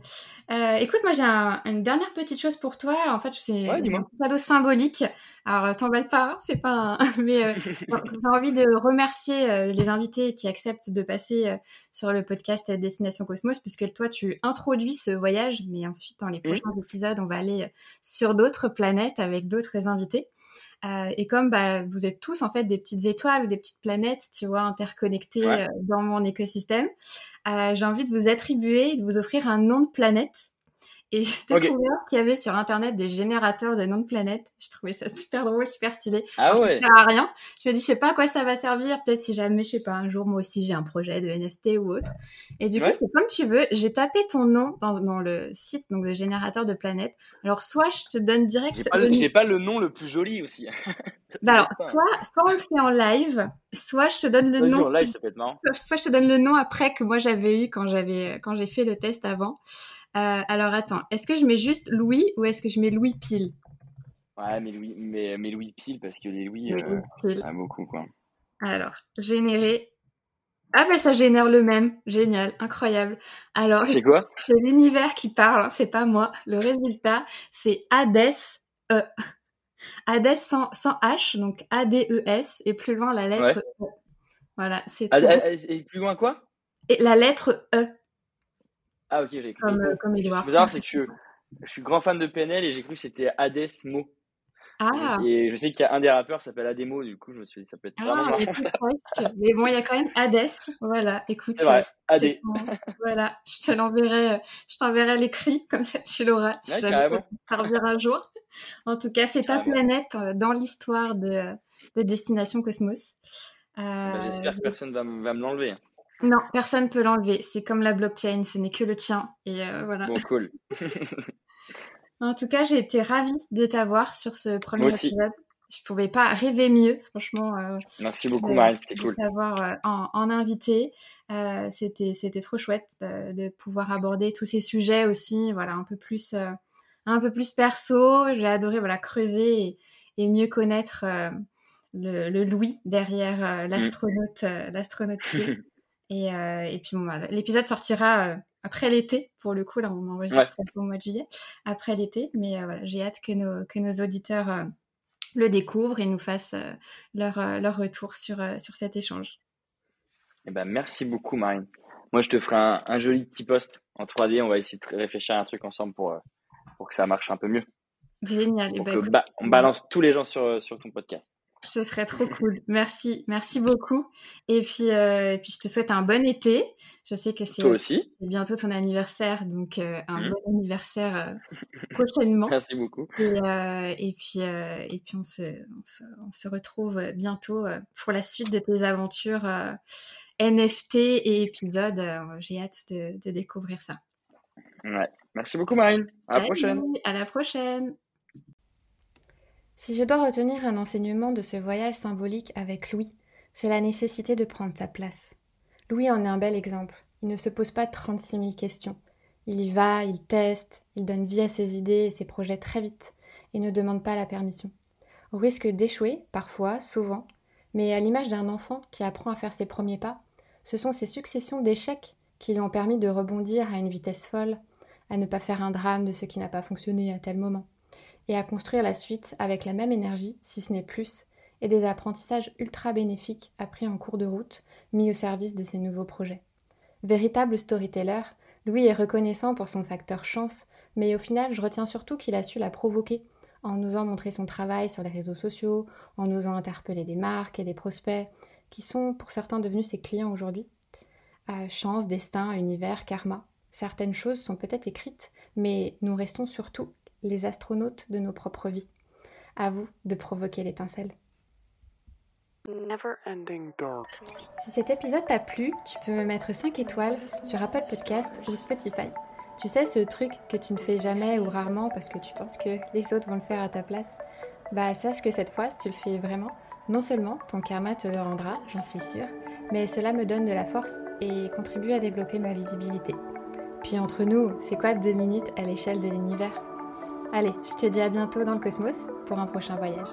Euh, écoute, moi j'ai un, une dernière petite chose pour toi. En fait, c'est un cadeau symbolique. Alors, t'emballe pas, hein, c'est pas un... Mais euh, j'ai envie de remercier euh, les invités qui acceptent de passer euh, sur le podcast Destination Cosmos, puisque toi, tu introduis ce voyage, mais ensuite, dans les mmh. prochains épisodes, on va aller sur d'autres planètes avec d'autres invités. Euh, et comme bah, vous êtes tous en fait des petites étoiles ou des petites planètes, tu vois, interconnectées Ouais. euh, dans mon écosystème, euh, j'ai envie de vous attribuer, de vous offrir un nom de planète. Et j'ai découvert qu'il y avait sur internet des générateurs de noms de planètes. Je trouvais ça super drôle, super stylé. Ah Ça ouais. sert à rien. Je me dis, je sais pas à quoi ça va servir. Peut-être si jamais, je sais pas, un jour moi aussi j'ai un projet de NFT ou autre. Et du Ouais. coup, c'est comme tu veux. J'ai tapé ton nom dans, dans le site donc de générateur de planètes. Alors soit je te donne direct. J'ai pas, le pas le nom le plus joli aussi. bah alors, soit, soit on le fait en live, soit je te donne le nom. en live, ça peut être marrant. Soit- Soit je te donne le nom après que moi j'avais eu quand j'avais quand j'ai fait le test avant. Euh, alors attends, est-ce que je mets juste Louis ou est-ce que je mets Louis pile Ouais, mais Louis, mais, mais Louis pile, parce que les Louis, Louis euh, pile. ah, beaucoup, quoi. Alors, générer. Ah ben ça génère le même. Génial, incroyable. Alors, C'est quoi? c'est l'univers qui parle, hein, c'est pas moi. Le résultat, c'est Hades. Euh, Hades sans, sans H, donc A-D-E-S, et plus loin la lettre E. Voilà, c'est ah, tout. ah, Et plus loin, quoi? Et la lettre E, Ah, ok, j'ai cru. comme, euh, comme Ce qu'il faut savoir, c'est que je, je suis grand fan de PNL et j'ai cru que c'était Hades Mo. Ah, Et je sais qu'il y a un des rappeurs s'appelle Ademo, du coup, je me suis dit, ça peut être vraiment ah mais, marrant, ça. mais bon, il y a quand même Hades. Voilà, écoute. C'est vrai, euh, Voilà, je te l'enverrai, euh, je t'enverrai l'écrit, comme ça tu l'auras, si Ouais, jamais carrément. ça te servira un jour. En tout cas, c'est ta planète euh, dans l'histoire de, de Destination Cosmos. Euh, Bah, J'espère que personne va, va me l'enlever. Non, personne peut l'enlever. C'est comme la blockchain, ce n'est que le tien. Et euh, voilà. Bon, cool. En tout cas, j'ai été ravie de t'avoir sur ce premier Moi aussi. épisode. Je pouvais pas rêver mieux, franchement. euh, Merci beaucoup, de- Marine, c'était de cool. t'avoir euh, en, en invité. Euh, c'était c'était trop chouette de, de pouvoir aborder tous ces sujets aussi, voilà, un peu plus un peu plus perso. J'ai adoré voilà creuser et, et mieux connaître le, le Louis derrière Mm. l'astronaute l'astronaute. et, euh, et puis bon, l'épisode sortira euh, après l'été. Pour le coup, là, on enregistre au mois de juillet après l'été, mais euh, voilà, j'ai hâte que nos que nos auditeurs le découvrent et nous fassent leur, leur retour sur, sur cet échange. Eh ben, merci beaucoup, Marine. Moi, je te ferai un, un joli petit post en 3D. On va essayer de réfléchir à un truc ensemble pour, pour que ça marche un peu mieux. Génial. Eh ben, que écoute, ba- on balance tous les gens sur, sur ton podcast. Ce serait trop cool. Merci, merci beaucoup. Et puis, euh, et puis, je te souhaite un bon été. Je sais que c'est bientôt ton anniversaire, donc euh, un Mhm. bon anniversaire euh, prochainement. Merci beaucoup. Et, et puis, et puis on, se, on, se, on se retrouve bientôt pour la suite de tes aventures NFT et épisodes. J'ai hâte de, de découvrir ça. Ouais. Merci beaucoup, Marine. À la prochaine. À la prochaine. Si je dois retenir un enseignement de ce voyage symbolique avec Louis, c'est la nécessité de prendre sa place. Louis en est un bel exemple. Il ne se pose pas 36 000 questions. Il y va, il teste, il donne vie à ses idées et ses projets très vite et ne demande pas la permission. Au risque d'échouer, parfois, souvent, mais à l'image d'un enfant qui apprend à faire ses premiers pas, ce sont ces successions d'échecs qui lui ont permis de rebondir à une vitesse folle, à ne pas faire un drame de ce qui n'a pas fonctionné à tel moment, à construire la suite avec la même énergie, si ce n'est plus, et des apprentissages ultra bénéfiques appris en cours de route, mis au service de ses nouveaux projets. Véritable storyteller, Louis est reconnaissant pour son facteur chance, mais au final, je retiens surtout qu'il a su la provoquer en osant montrer son travail sur les réseaux sociaux, en osant interpeller des marques et des prospects, qui sont pour certains devenus ses clients aujourd'hui. Euh, chance, destin, univers, karma, certaines choses sont peut-être écrites, mais nous restons surtout les astronautes de nos propres vies. À vous de provoquer l'étincelle. Never ending dark. Si cet épisode t'a plu, tu peux me mettre 5 étoiles sur Apple Podcast ou Spotify. Tu sais, ce truc que tu ne fais jamais ou rarement parce que tu penses que les autres vont le faire à ta place. Bah, sache que cette fois, si tu le fais vraiment, non seulement ton karma te le rendra, j'en suis sûre, mais cela me donne de la force et contribue à développer ma visibilité. Puis entre nous, c'est quoi deux minutes à l'échelle de l'univers? Allez, je te dis à bientôt dans le cosmos pour un prochain voyage.